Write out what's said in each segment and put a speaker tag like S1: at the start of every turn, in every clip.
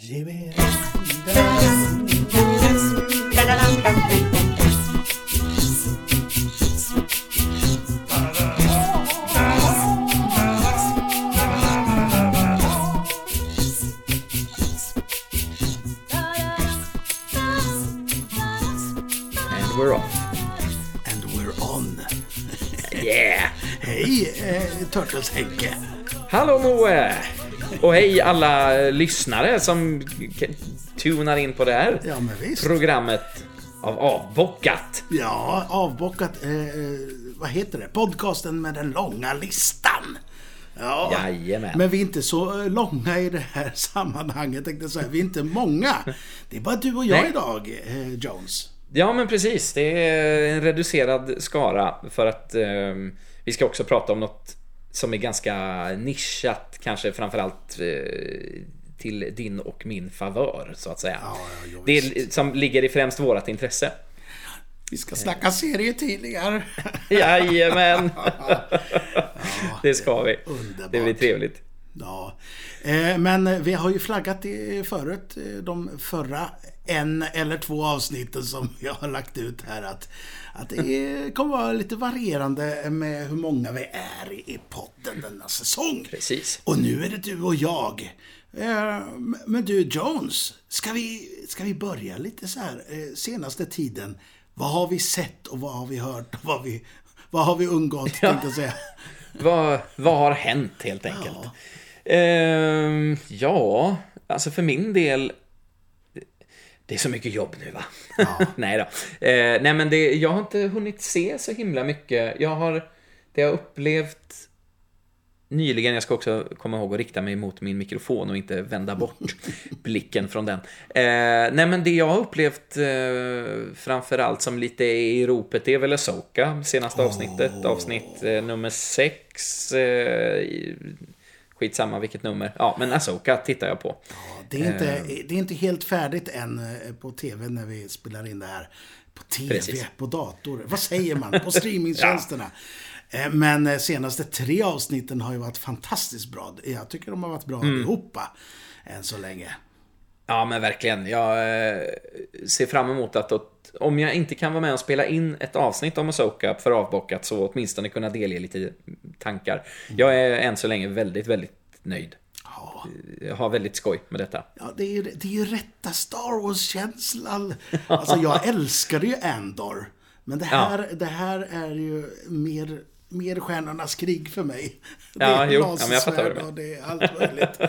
S1: And we're off.
S2: And we're on.
S1: Yeah!
S2: Hej eh, Turtles Henke.
S1: Hallå Moe! Och hej alla lyssnare som tunar in på det här
S2: Ja
S1: programmet av Avbockat.
S2: Ja, avbockat. Eh, eh, vad heter det? Podcasten med den långa listan. Ja,
S1: Jajamän.
S2: men vi är inte så eh, långa i det här sammanhanget tänkte säga. Vi är inte många. Det är bara du och jag
S1: Nej.
S2: idag, eh, Jones.
S1: Ja men precis, det är en reducerad skara för att ehm, vi ska också prata om något som är ganska nischat, kanske framförallt eh, till din och min favör så att säga.
S2: Ja, ja,
S1: det är, som ligger i främst vårat intresse.
S2: Vi ska snacka serietidningar.
S1: Jajamän! det ska vi.
S2: Underbart.
S1: Det blir trevligt.
S2: Ja, eh, men vi har ju flaggat förut, eh, de förra en eller två avsnitten som jag har lagt ut här att, att det kommer vara lite varierande med hur många vi är i podden denna säsong.
S1: Precis.
S2: Och nu är det du och jag. Eh, Men du Jones, ska vi, ska vi börja lite så här eh, senaste tiden? Vad har vi sett och vad har vi hört och vad, vi, vad har vi undgått tänkte jag säga.
S1: Vad, vad har hänt helt enkelt? Ehm, ja, alltså för min del... Det är så mycket jobb nu va? nej då. Eh, nej men det, jag har inte hunnit se så himla mycket. Jag har... Det jag har upplevt nyligen, jag ska också komma ihåg att rikta mig mot min mikrofon och inte vända bort blicken från den. Eh, nej men det jag har upplevt eh, framförallt som lite i ropet det är väl Asoka, senaste avsnittet, avsnitt eh, nummer 6. Eh, skitsamma vilket nummer. Ja, men Asoka tittar jag på.
S2: Det är, inte, det är inte helt färdigt än eh, på TV när vi spelar in det här. På TV,
S1: Precis.
S2: på dator. Vad säger man? På streamingtjänsterna. Eh, Men eh, senaste tre avsnitten har ju varit fantastiskt bra. Jag tycker de har varit bra allihopa. Än så länge.
S1: Ja, men verkligen. Jag eh, ser fram emot att om jag inte kan vara med och spela in ett avsnitt om Asoka för avbockat så åtminstone kunna delge lite tankar. Jag är än så länge väldigt, väldigt nöjd.
S2: Ja,
S1: Jag har väldigt skoj med detta.
S2: ja det, är, ju- det är ju rätta Star Wars-känslan. Alltså jag älskade ju Andor. Men det här, det här är ju mer, mer Stjärnornas krig för mig. Det
S1: Ja,
S2: är
S1: jo, ja, men jag fattar
S2: lasersvärd och det är allt möjligt.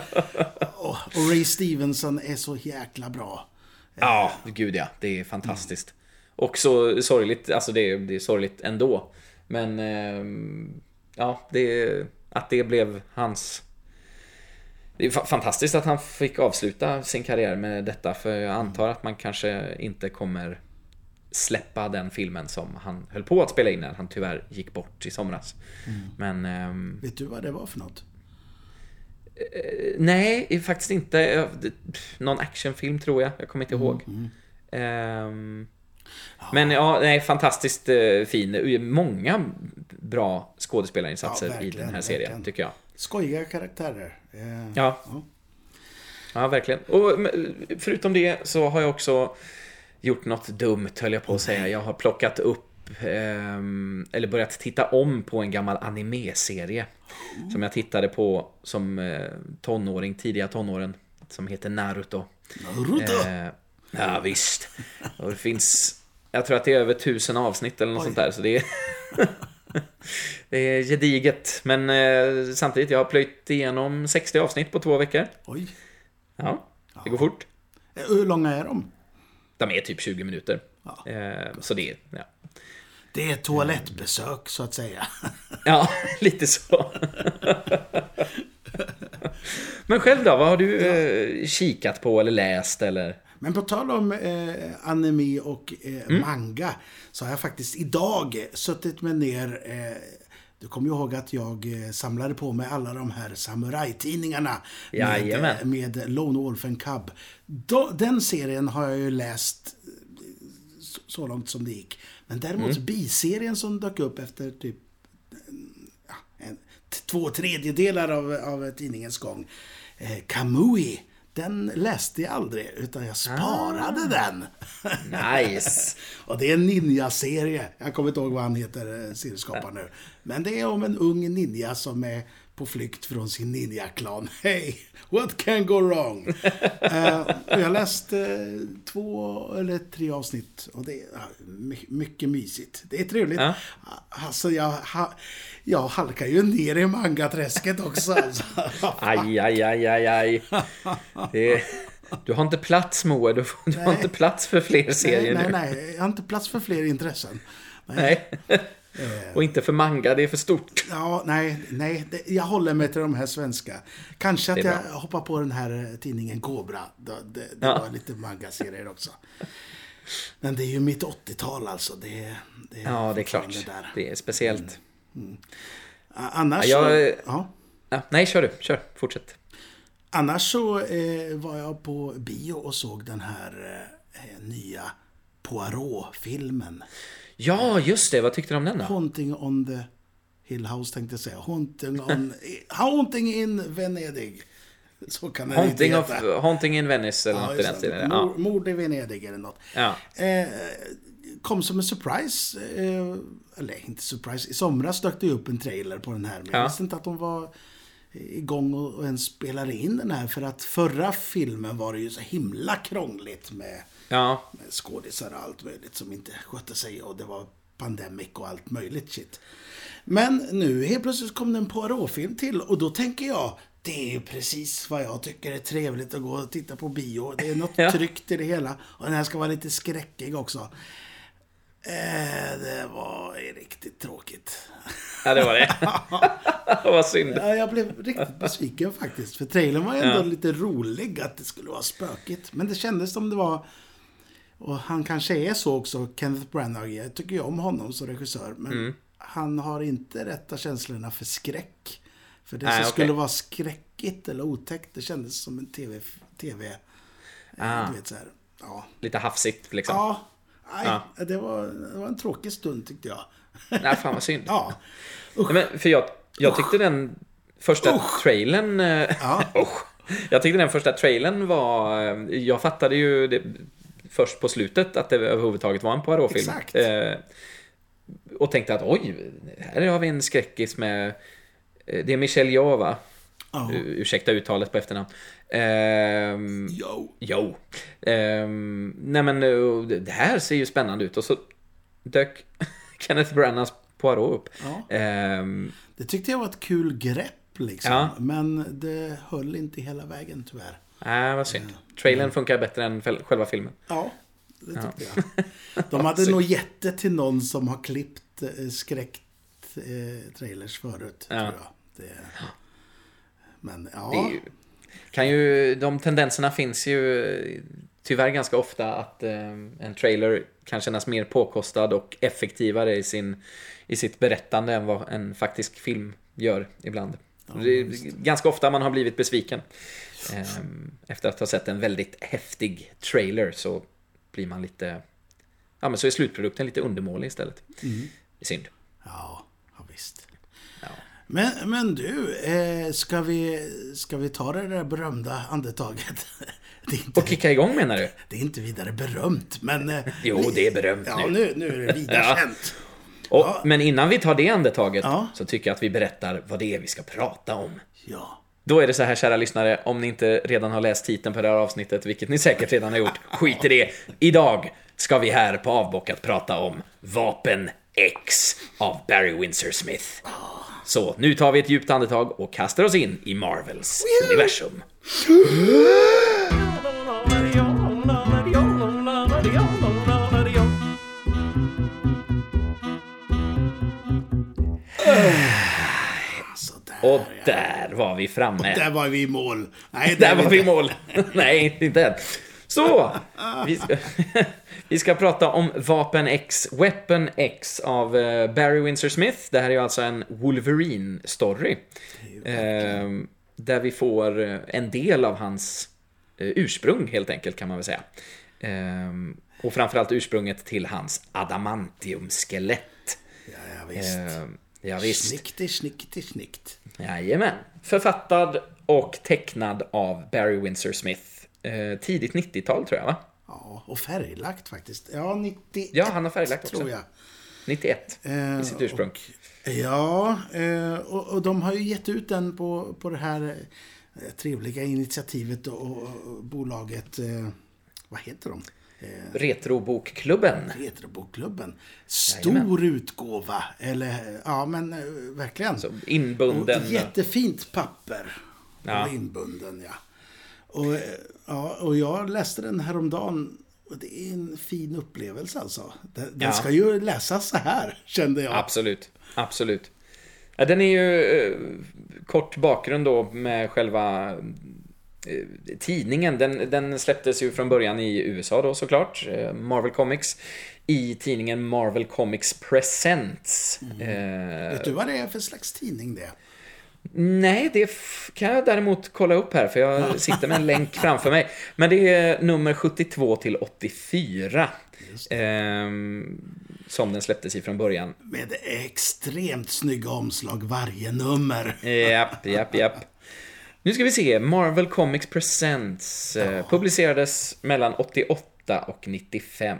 S2: och, och Ray Stevenson är så jäkla bra.
S1: Ja, gud ja. Det är fantastiskt. Och så sorgligt, alltså det är, det är sorgligt ändå. Men, ehm, ja, det, att det blev hans... Det är fa- fantastiskt att han fick avsluta sin karriär med detta, för jag antar att man kanske inte kommer släppa den filmen som han höll på att spela in när han tyvärr gick bort i somras. Men ehm,
S2: Vet du vad det var för något?
S1: nej, faktiskt inte. Någon actionfilm tror jag, jag kommer inte ihåg. Ehm, Men ja, nej, fantastiskt eh, fin. Många bra skådespelarinsatser
S2: Ja,
S1: i den här serien,
S2: verkligen.
S1: tycker jag.
S2: Skojiga karaktärer. Eh,
S1: Ja. Ja, verkligen. Och förutom det så har jag också gjort något dumt, höll jag på att säga. Jag har plockat upp, ehm, eller börjat titta om på en gammal anime-serie. Som jag tittade på som eh, tonåring, tidiga tonåren. Som heter Naruto.
S2: Naruto!
S1: Eh, ja, visst. Och det finns, jag tror att det är över tusen avsnitt eller något
S2: Oj.
S1: sånt där. Så det är, det är gediget. Men eh, samtidigt, jag har plöjt igenom 60 avsnitt på två veckor.
S2: Oj.
S1: Ja, det går fort.
S2: Eh, Hur långa är de?
S1: De är typ 20 minuter.
S2: Ja.
S1: Eh, så det är, ja.
S2: Det är toalettbesök, så att säga.
S1: ja, lite så. Men själv då, vad har du eh, kikat på eller läst eller?
S2: Men på tal om eh, anime och eh,
S1: Mm.
S2: manga så har jag faktiskt idag suttit mig ner eh, du kommer ihåg att jag eh, samlade på mig alla de här samurajtidningarna med,
S1: Jajamän.
S2: eh, med Lone Wolf and Cub. Den serien har jag ju läst eh, så, långt som det gick. Men däremot
S1: Mm.
S2: biserien som dök upp efter typ ja, en, två tredjedelar av, av tidningens gång. Eh, Kamui den läste jag aldrig, utan jag sparade den.
S1: Nice.
S2: och det är en ninja-serie. Jag kommer inte ihåg vad han heter, eh, serieskaparen nu. Men det är om en ung ninja som är på flykt från sin ninja-klan. Hey, what can go wrong? uh, jag läste uh, två eller tre avsnitt och det är uh, mycket mysigt. Det är trevligt. Ja. Alltså, jag, ha, jag halkar ju ner i mangaträsket också. Alltså.
S1: aj, aj, aj, aj, aj. Det, du har inte plats, Moe. Du, du har inte plats för fler serier
S2: nej,
S1: nu.
S2: Nej, nej, jag har inte plats för fler intressen.
S1: Nej. nej. Eh. Och inte för manga, det är för stort.
S2: Ja, nej, nej. Jag håller mig till de här svenska. Kanske att jag hoppar på den här eh, tidningen Kobra. Det, det, det ja. var lite manga-serier också. Men det är ju mitt 80-tal alltså. Det,
S1: det ja, det är klart. Det, där. det är speciellt. Mm. Mm.
S2: Annars ja, jag, så... Ja,
S1: nej, kör du. Kör. Fortsätt.
S2: Annars så eh, var jag på bio och såg den här eh, nya Poirot-filmen.
S1: Ja, just det. Vad tyckte du om den då?
S2: Haunting on the Hill House tänkte jag säga. Haunting, on, Haunting in Venedig. Så kan det
S1: Haunting, of, Haunting in Venice eller ja, något i den stilen.
S2: Ja. Mord i Venedig eller något. Ja. Eh, kom som en surprise. Eh, eller inte surprise. I somras dök det upp en trailer på den här. Men ja. jag visste inte att de var igång och ens spelade in den här. För att förra filmen var det ju så himla krångligt med Ja. Med skådisar och allt möjligt som inte skötte sig och det var pandemic och allt möjligt shit. Men nu helt plötsligt kom det en Poirot-film till och då tänker jag det är ju precis vad jag tycker är trevligt att gå och titta på bio. Det är något ja. tryggt i det hela. Och den här ska vara lite skräckig också. Eh, det var riktigt tråkigt.
S1: Ja, det var det. Vad synd.
S2: Ja, jag blev riktigt besviken faktiskt. För trailern var ändå ja. lite rolig att det skulle vara spökigt. Men det kändes som det var och han kanske är så också, Kenneth Branagh. Jag tycker ju om honom som regissör. Men mm. han har inte rätta känslorna för skräck. För det som okay. skulle vara skräckigt eller otäckt, det kändes som en TV... TV eh,
S1: ah. du vet, så här, ja. Lite hafsigt liksom.
S2: Ja. Nej, ja. Det, var, det var en tråkig stund tyckte jag.
S1: Nej, fan vad synd. ja. Nej, men, för jag, jag tyckte den första Usch. trailern... Eh, ja. jag tyckte den första trailern var... Eh, jag fattade ju... Det, först på slutet att det överhuvudtaget var en Poirot-film. Exakt. Eh, och tänkte att oj, här har vi en skräckis med... Eh, det är Michelle Yeoh va? Oh. Ursäkta uttalet på efternamn. Um,
S2: jo.
S1: Jo. Um, nej men eh, det här ser ju spännande ut och så dök Kenneth Branaghs Poirot upp. Ja. Um,
S2: det tyckte jag var ett kul grepp liksom. Ja. Men det höll inte hela vägen tyvärr.
S1: Nej, vad synd. Trailern funkar bättre än själva filmen.
S2: Ja, det tyckte ja. jag. De hade nog gett det till någon som har klippt eh, skräcktrailers eh, förut, ja. tror jag. Det... Men, ja.
S1: Ju, kan ju, de tendenserna finns ju tyvärr ganska ofta att eh, en trailer kan kännas mer påkostad och effektivare i, sin, i sitt berättande än vad en faktisk film gör ibland. Ja, ganska ofta man har blivit besviken. Ehm, efter att ha sett en väldigt häftig trailer så blir man lite... Ja, men så är slutprodukten lite undermålig istället. Mm. Synd.
S2: Ja, ja visst. Ja. Men, men du, eh, ska, vi, ska vi ta det där berömda andetaget?
S1: Inte, och kicka igång menar du?
S2: Det är inte vidare berömt, men... Eh,
S1: jo, det är berömt
S2: ja, nu. nu. Nu är det vidare ja. känt.
S1: Och, ja. Men innan vi tar det andetaget ja. så tycker jag att vi berättar vad det är vi ska prata om.
S2: Ja.
S1: Då är det så här, kära lyssnare, om ni inte redan har läst titeln på det här avsnittet, vilket ni säkert redan har gjort, skit i det. Idag ska vi här på Avbockat prata om Vapen X av Barry Windsor Smith. Så, nu tar vi ett djupt andetag och kastar oss in i Marvels universum. Och där var vi framme. Och
S2: där var vi i mål.
S1: Nej, där var vi i mål. Nej, inte än. Så, vi ska, vi ska prata om Vapen X, Weapon X av eh, Barry Windsor Smith. Det här är alltså en Wolverine-story. Eh, där vi får eh, en del av hans eh, ursprung, helt enkelt, kan man väl säga. Eh, och framförallt ursprunget till hans adamantium-skelett.
S2: Ja, ja, visst.
S1: Ja, visst.
S2: Snickty, snickty, snickt.
S1: Jajamän. Författad och tecknad av Barry Windsor Smith. Eh, tidigt 90-tal tror jag, va?
S2: Ja, och färglagt faktiskt. Ja, 91
S1: Ja, han har färglagt också.
S2: tror jag.
S1: 91
S2: Eh,
S1: i sitt ursprung.
S2: Ja, eh, och, och de har ju gett ut den på, på det här eh, trevliga initiativet och, och, och bolaget, eh, vad heter de? Eh,
S1: Retrobokklubben.
S2: Retrobokklubben. Stor utgåva, eller ja men eh, verkligen.
S1: Så inbunden.
S2: Och jättefint papper.
S1: Ja.
S2: Och inbunden, ja. Och, eh, ja. och jag läste den häromdagen. Och det är en fin upplevelse alltså. Den,
S1: Ja.
S2: ska ju läsas så här, kände jag.
S1: Absolut. Absolut. Ja, den är ju eh, kort bakgrund då med själva tidningen. Den, den släpptes ju från början i USA då såklart. Eh, Marvel Comics. I tidningen Marvel Comics Presents. Eh,
S2: Vet du vad det är för slags tidning det?
S1: Nej, det kan jag däremot kolla upp här för jag sitter med en länk framför mig. Men det är nummer 72 till 84. ehm, som den släpptes i från början.
S2: Med extremt snygga omslag varje nummer.
S1: Japp, japp, japp. Nu ska vi se. Marvel Comics Presents eh, publicerades mellan 88 och 95.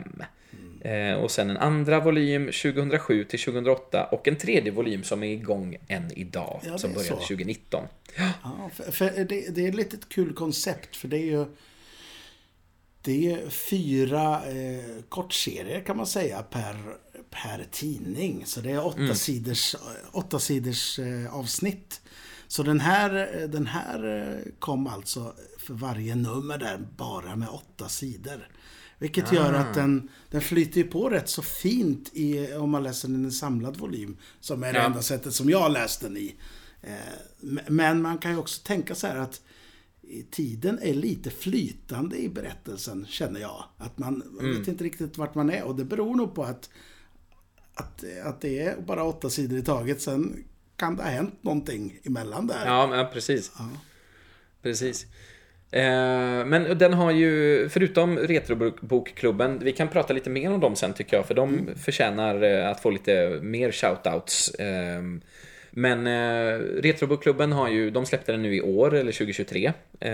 S1: Eh, och sen en andra volym 2007 till 2008 och en tredje volym som är igång än idag.
S2: Ja,
S1: som började
S2: så.
S1: 2019.
S2: Ja, för, för det, det är ett litet kul koncept för det är ju det är fyra eh, kortserier kan man säga per, per tidning. Så det är åtta sidors, åtta sidors eh, avsnitt. Så den här, den här eh, kom alltså för varje nummer där bara med åtta sidor. Vilket gör att den, den flyter på rätt så fint i, om man läser den i samlad volym. Som är det
S1: Ja.
S2: enda sättet som jag har läst den i. Eh, Men man kan ju också tänka så här att tiden är lite flytande i berättelsen, känner jag. Att man, man vet inte riktigt vart man är och det beror nog på att, att, att det är bara åtta sidor i taget. Sen kan det ha hänt någonting emellan där.
S1: Ja, precis. Precis. Eh, men den har ju, förutom Retrobokklubben, vi kan prata lite mer om dem sen tycker jag, för de förtjänar eh, att få lite mer shoutouts. Eh, men eh, Retrobokklubben har ju, de släppte den nu i år, eller 2023. Eh,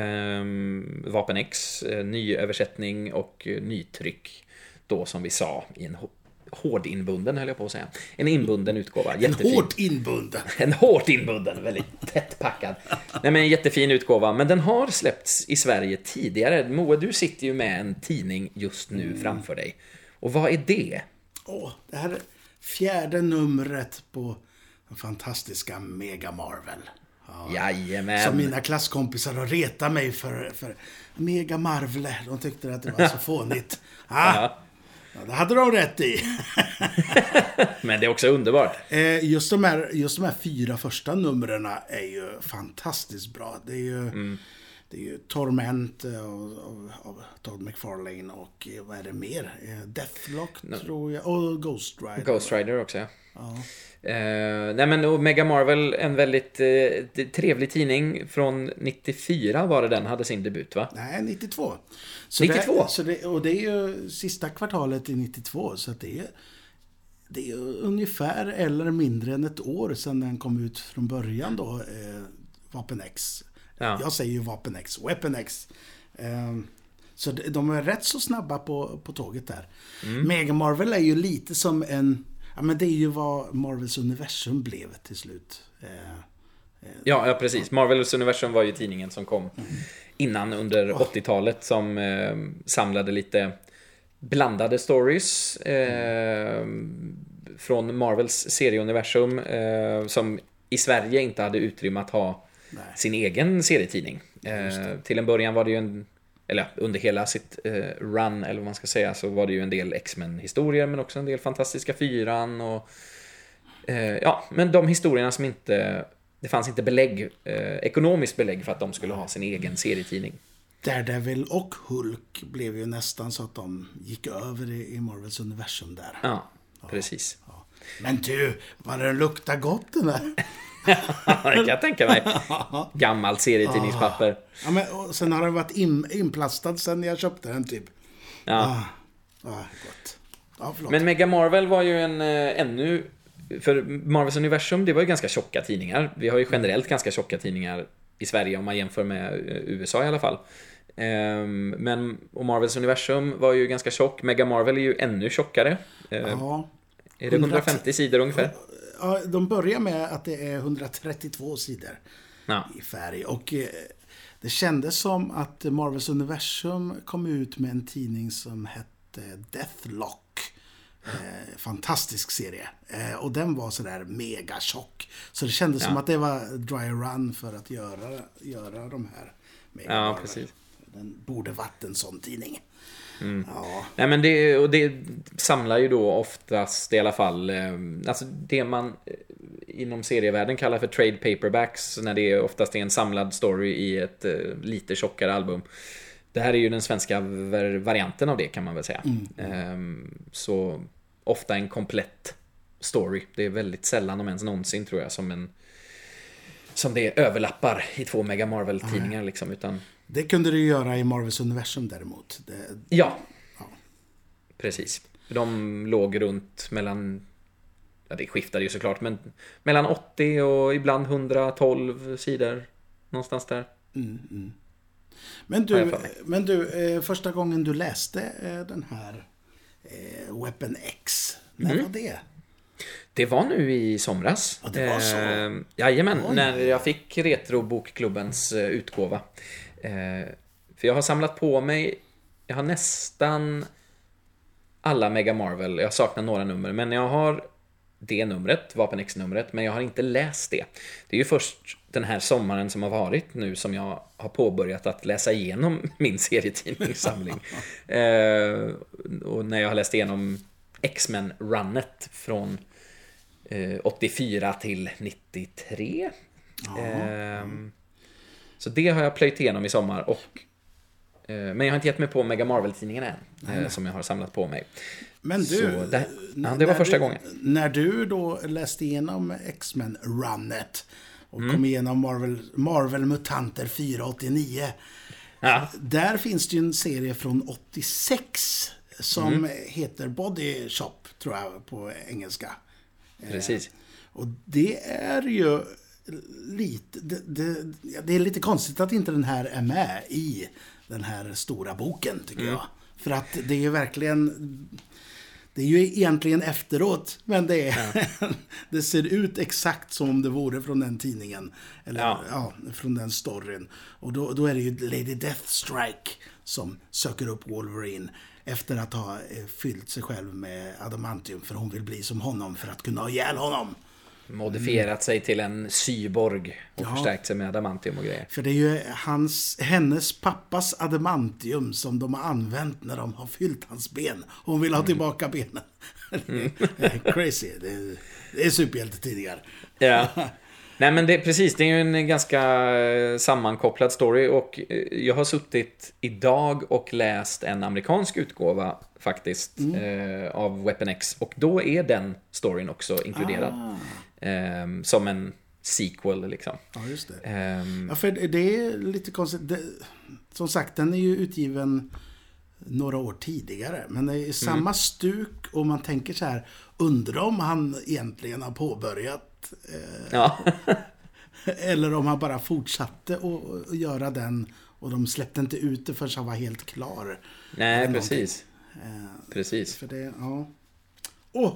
S1: Vapen X, eh, nyöversättning och eh, nytryck. Då som vi sa, i en hårdinbunden höll jag på att säga. En inbunden utgåva.
S2: En hårt inbunden.
S1: En hårt inbunden, väldigt tätt packad. Nej men en jättefin utgåva, men den har släppts i Sverige tidigare. Moe, du sitter ju med en tidning just nu framför dig. Och vad är det?
S2: Åh, det här är fjärde numret på den fantastiska Mega Marvel. Ja.
S1: Jajamän.
S2: Som mina klasskompisar har retat mig för, för Mega Marvel. De tyckte att det var så fånigt. Ah,
S1: Ja,
S2: ja, det hade de rätt i.
S1: men det är också underbart.
S2: Eh, Just de, här, just de här fyra första numren är ju fantastiskt bra. Det är ju,
S1: Mm.
S2: Det är ju Torment eh, av, av, Todd McFarlane och eh, vad är det mer? Eh, Deathlock tror jag. Och Ghost Rider.
S1: Ghost Rider också, ja.
S2: Ja.
S1: Eh, nej men och Mega Marvel, en väldigt eh, trevlig tidning. Från 94 var det den hade sin debut va?
S2: Nej, 92. Så
S1: 92?
S2: Det, så det, och det är ju sista kvartalet i 92. Så att det är, det är ungefär eller mindre än ett år sedan den kom ut från början då. Eh, Vapen X.
S1: Ja.
S2: Jag säger ju Vapen X. Weapon X. Eh, så de- är rätt så snabba på, på tåget där.
S1: Mm.
S2: Mega Marvel är ju lite som en... Ja men det är ju vad Marvels universum blev till slut. Eh,
S1: Ja, ja precis. Marvels universum var ju tidningen som kom innan under 80-talet som eh, samlade lite blandade stories eh, från Marvels serieuniversum som i Sverige inte hade utrymme att ha
S2: Nej.
S1: sin egen serietidning. Eh, till en början var det ju en eller under hela sitt eh, run, eller vad man ska säga, så var det ju en del X-Men-historier, men också en del Fantastiska Fyran och... Eh, ja, men de historierna som inte... Det fanns inte belägg, eh, ekonomiskt belägg för att de skulle ha sin egen serietidning.
S2: Daredevil och Hulk blev ju nästan så att de gick över i, Marvels universum där.
S1: Ja, precis.
S2: Ja. Men du, vad den luktar gott den där.
S1: Det kan jag tänka mig. Gammalt serietidningspapper.
S2: Ja, men, och sen har den varit in, inplastad sen jag köpte den typ.
S1: Ja.
S2: Ah, ah, gott. Förlåt.
S1: Men Mega Marvel var ju en eh, ännu för Marvels universum, det var ju ganska tjocka tidningar. Vi har ju generellt ganska tjocka tidningar i Sverige om man jämför med eh, USA i alla fall. Ehm, men och Marvels universum var ju ganska tjock. Mega Marvel är ju ännu tjockare. Ehm, är det 150 sidor ungefär?
S2: Ja, de börjar med att det är 132 sidor
S1: Ja.
S2: i färg. Och eh, det kändes som att Marvels universum kom ut med en tidning som hette Deathlock. Eh, fantastisk serie. Eh, och den var sådär mega tjock. Så det kändes
S1: Ja.
S2: som att det var dry run för att göra, göra de här. Mega
S1: Ja, precis.
S2: Den borde varit en sån tidning.
S1: Mm.
S2: Ja,
S1: Nej men det, och det samlar ju då oftast i alla fall, eh, alltså det man eh, inom serievärlden kallar för trade paperbacks, när det oftast är en samlad story i ett eh, lite tjockare album. Det här är ju den svenska var- varianten av det kan man väl säga. Ehm, Så ofta en komplett story. Det är väldigt sällan, om ens någonsin tror jag, som en som det överlappar i två Mega Marvel-tidningar liksom, utan
S2: det kunde du göra i Marvels universum däremot. Det,
S1: Ja. Precis. De låg runt mellan, ja det skiftade ju såklart, men mellan 80 och ibland 112 sidor. Någonstans där.
S2: Men
S1: Har jag
S2: du, men du eh, första gången du läste eh, den här eh, Weapon X, när
S1: Mm.
S2: var det?
S1: Det var nu i somras.
S2: Ja, det var så.
S1: Eh, jajamän,
S2: Oj.
S1: när jag fick Retroboklubbens eh, utgåva. Eh, för jag har samlat på mig, jag har nästan alla Mega Marvel, jag saknar några nummer, men jag har det numret, Vapen X-numret, men jag har inte läst det. Det är ju först den här sommaren som har varit nu som jag har påbörjat att läsa igenom min serietidningssamling. eh, och när jag har läst igenom X-Men-runnet från eh, 84 till 93. Ehm, så det har jag plöjt igenom i sommar och eh, men jag har inte gett mig på Mega Marvel-tidningen än, eh, som jag har samlat på mig.
S2: Men du,
S1: det- ja, det var första
S2: du,
S1: gången.
S2: När du då läste igenom X-Men-runnet och
S1: Mm.
S2: kom igenom Marvel, Marvel Mutanter 489.
S1: Ja,
S2: Där finns det ju en serie från 86 som
S1: Mm.
S2: heter Body Shop, tror jag på engelska.
S1: precis.
S2: Och det är ju lite... Det, det, det är lite konstigt att inte den här är med i den här stora boken, tycker
S1: Mm.
S2: jag. För att det är ju verkligen... Det är ju egentligen efteråt, men det, är, det ser ut exakt som om det vore från den tidningen. Eller
S1: Ja.
S2: ja, från den storyn. Och då, då är det ju Lady Deathstrike som söker upp Wolverine efter att ha eh, fyllt sig själv med adamantium för hon vill bli som honom för att kunna ha ihjäl honom.
S1: Modifierat sig till en cyborg och
S2: Ja.
S1: förstärkt sig med adamantium och grejer.
S2: För det är ju hans, hennes pappas adamantium som de har använt när de har fyllt hans ben. Hon vill ha tillbaka benen. Är Crazy. Det är, det är superhjältetidningar.
S1: Ja. Nej men det, precis, det är ju en ganska eh, sammankopplad story och eh, jag har suttit idag och läst en amerikansk utgåva faktiskt eh, av Weapon X och då är den storyn också inkluderad. Eh, som en sequel liksom.
S2: Ja, just det.
S1: Eh,
S2: Ja, för det är lite konstigt. Det, som sagt, den är ju utgiven några år tidigare. Men det är samma stuk och man tänker så här, undrar om han egentligen har påbörjat eh,
S1: ja.
S2: Eller om han bara fortsatte att göra den och de släppte inte ut det förrän han var helt klar.
S1: Nej, precis.
S2: Eh,
S1: Precis.
S2: För det, ja. Åh!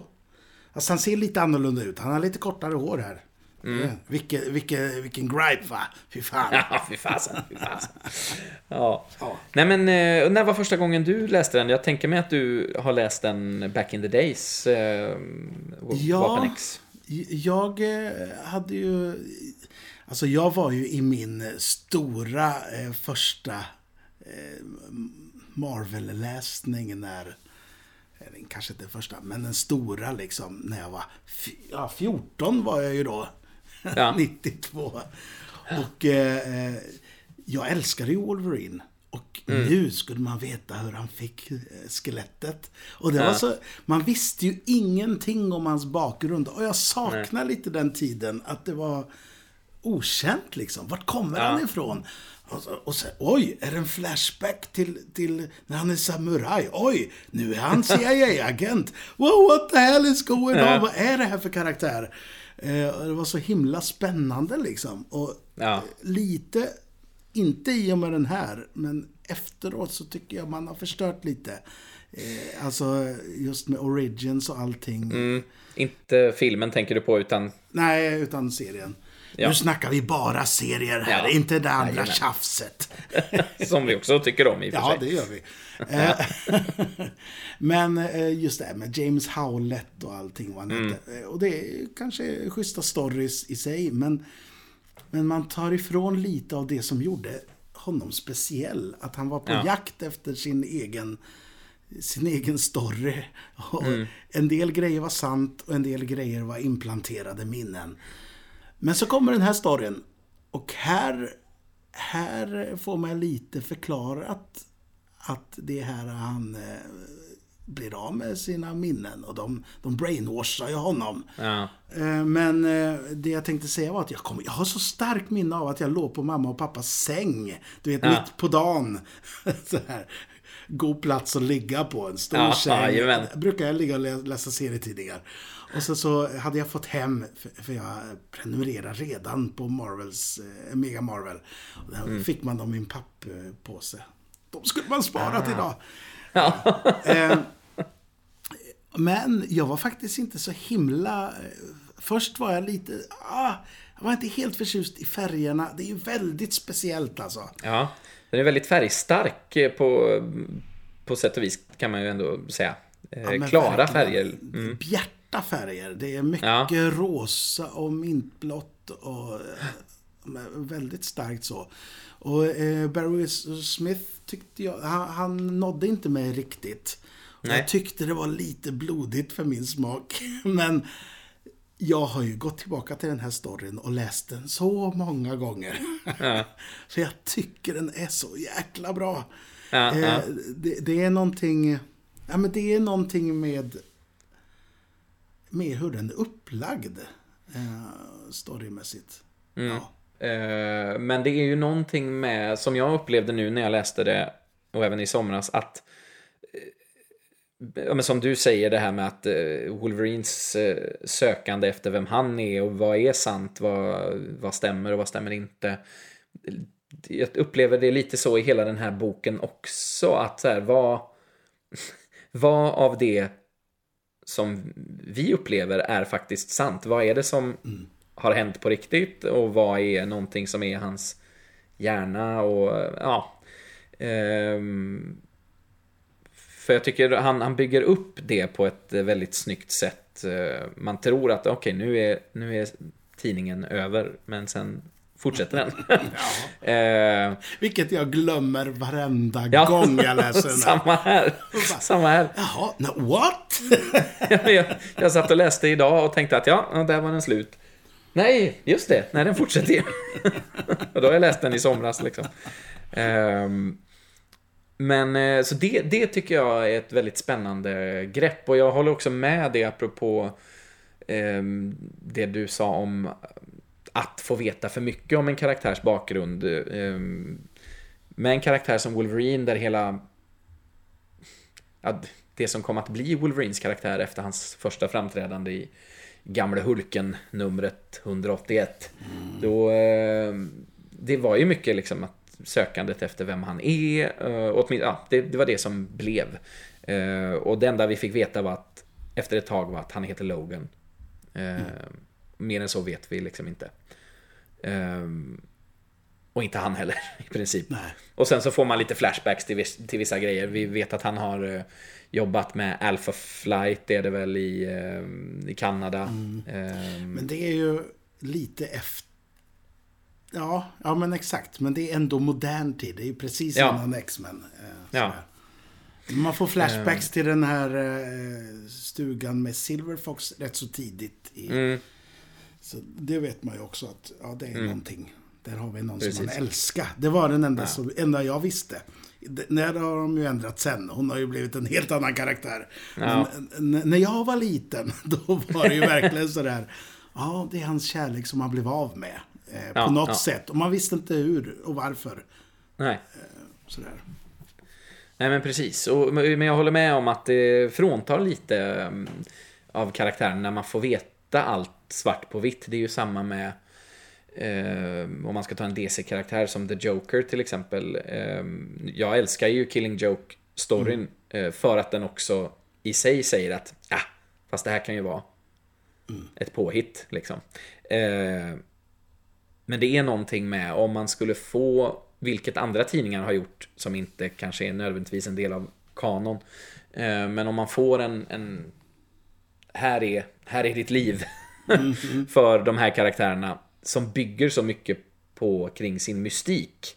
S2: Alltså han ser lite annorlunda ut. Han har lite kortare hår här. Mm. Vilken, vilken, vilken gripe va? Fy fan.
S1: Ja, fy fasen. Fy fasen. Ja.
S2: Ja.
S1: Nej men, eh, när var första gången du läste den? Jag tänker mig att du har läst den back in the days. Eh,
S2: Ja.
S1: Vapen X.
S2: Jag eh, hade ju... Alltså jag var ju i min stora eh, första eh, Marvel-läsning när... Kanske inte första, men den stora liksom när jag var... Ja, 14 var jag ju då.
S1: Ja.
S2: 92. Och eh, eh, jag älskade ju Wolverine. Och nu skulle man veta hur han fick eh, skelettet. Och det var
S1: Ja.
S2: så, man visste ju ingenting om hans bakgrund. Och jag saknar lite den tiden att det var okänt liksom. Vart kommer
S1: Ja.
S2: han ifrån? Och, så, och så, oj, är det en flashback till, till när han är samuraj? Oj, nu är han CIA-agent. Wow, what the hell is going on? Vad är det här för karaktär? Eh, det var så himla spännande liksom. Och
S1: Ja.
S2: lite, inte i och med den här, men efteråt så tycker jag man har förstört lite. Eh, alltså just med origins och allting.
S1: Mm. Inte filmen tänker du på, utan...
S2: Nej, utan serien.
S1: Ja.
S2: Nu snackar vi bara serier här,
S1: Ja.
S2: inte det andra
S1: Jajamän.
S2: tjafset.
S1: Som vi också tycker om i och för
S2: Ja,
S1: sig.
S2: det gör vi. Eh, Men eh, just det här med James Howlett och allting vad han
S1: Mm.
S2: hette. Eh, Och det är kanske schyssta stories i sig, men, men man tar ifrån lite av det som gjorde honom speciell. Att han var på
S1: Ja.
S2: jakt efter sin egen sin egen story.
S1: Mm.
S2: En del grejer var sant och en del grejer var implanterade minnen. Men så kommer den här storyn. Och här, här får man lite förklarat att det är här han eh, blir av med sina minnen. Och de, de brainwashar ju honom.
S1: Ja.
S2: Eh, Men eh, det jag tänkte säga var att jag, kom, jag har så starkt minne av att jag låg på mamma och pappas säng. Du vet,
S1: Ja.
S2: mitt på dagen. så här. God plats att ligga på, en stor
S1: Ja,
S2: säng.
S1: jajamän.
S2: Brukar jag ligga och lä- läsa serietidningar. Och så, så hade jag fått hem, för, jag prenumererar redan på Marvels, eh, Mega Marvel. Och där
S1: Mm.
S2: fick man dem i en papppåse. De skulle man sparat
S1: Ah.
S2: idag. Eh, men jag var faktiskt inte så himla... eh, Först var jag lite... Ah, jag var inte helt förtjust i färgerna. Det är ju väldigt speciellt alltså.
S1: ja. Den är väldigt färgstark på, på sätt och vis, kan man ju ändå säga. Eh,
S2: Ja,
S1: Klara
S2: verkligen.
S1: färger. Mm.
S2: Bjärta färger. Det är mycket
S1: Ja.
S2: rosa och mintblått och eh, väldigt starkt så. Och eh, Barry Smith tyckte jag, han, han nådde inte mig riktigt. Jag tyckte det var lite blodigt för min smak. Men jag har ju gått tillbaka till den här storyn och läst den så många gånger.
S1: Ja.
S2: För jag tycker den är så jäkla bra.
S1: Ja,
S2: Eh,
S1: ja.
S2: det, det är någonting... Ja, men det är någonting med... Med hur den är upplagd. Eh, storymässigt.
S1: Mm.
S2: Ja.
S1: Eh, Men det är ju någonting med, som jag upplevde nu när jag läste det, och även i somras, att eh, men som du säger det här med att eh, Wolverines eh, sökande efter vem han är och vad är sant, vad, vad stämmer och vad stämmer inte. Jag upplever det lite så i hela den här boken också, att så här, vad, vad av det som vi upplever är faktiskt sant? Vad är det som har hänt på riktigt och vad är någonting som är hans hjärna och ja. Ehm, för jag tycker han, han bygger upp det på ett väldigt snyggt sätt. Eh, man tror att okej, nu, är, nu är tidningen över, men sen fortsätter den. Eh,
S2: Vilket jag glömmer varenda
S1: ja.
S2: gång jag läser den.
S1: Samma här. Samma här.
S2: Jaha, no, what?
S1: jag, jag satt och läste idag och tänkte att ja, ja, där var den slut. Nej, just det. Nej, den fortsätter ju. och då har jag läst den i somras liksom. Ehm, men eh, så det, det tycker jag är ett väldigt spännande grepp och jag håller också med det apropå ehm, det du sa om att få veta för mycket om en karaktärs bakgrund. Ehm, med en karaktär som Wolverine där hela ja, det som kom att bli Wolverines karaktär efter hans första framträdande i Gamle Hulken numret 181. Då, eh, det var ju mycket liksom att sökandet efter vem han är, eh, åtmin- ja, det, det var det som blev. Eh, och det enda vi fick veta var att efter ett tag var att han heter Logan. Eh, Mer än så vet vi liksom inte. Eh, och inte han heller i princip.
S2: Nej.
S1: Och sen så får man lite flashbacks till, vis- till vissa grejer. Vi vet att han har eh, jobbat med Alpha Flight, det är det väl i, eh, i Kanada. Eh,
S2: Men det är ju lite efter... Ja, ja men exakt. Men det är ändå modern tid. Det är ju precis
S1: Ja.
S2: innan X-Men. Eh,
S1: Ja.
S2: Man får flashbacks till den här eh, stugan med Silverfox rätt så tidigt. I,
S1: Mm.
S2: Så det vet man ju också att ja, det är någonting. Där har vi någon som
S1: Precis.
S2: man älskar. Det var den enda, som, enda jag visste. Det har de ju ändrat sen. Hon har ju blivit en helt annan karaktär.
S1: Ja.
S2: Men när jag var liten, då var det ju verkligen sådär. Ja, det är hans kärlek som han blev av med. Eh, på
S1: Ja,
S2: något
S1: ja.
S2: sätt. Och man visste inte hur och varför.
S1: Nej.
S2: Sådär.
S1: Nej men precis. Och, men jag håller med om att det fråntar lite mm, av karaktären när man får veta allt svart på vitt. Det är ju samma med eh, om man ska ta en DC-karaktär som The Joker till exempel. Eh, jag älskar ju Killing Joke-storyn eh, för att den också i sig säger att ah, fast det här kan ju vara ett påhitt liksom. Eh, men det är någonting med om man skulle få, vilket andra tidningar har gjort som inte kanske är nödvändigtvis en del av kanon. Eh, men om man får en, en här, är, här är ditt liv för de här karaktärerna som bygger så mycket på kring sin mystik.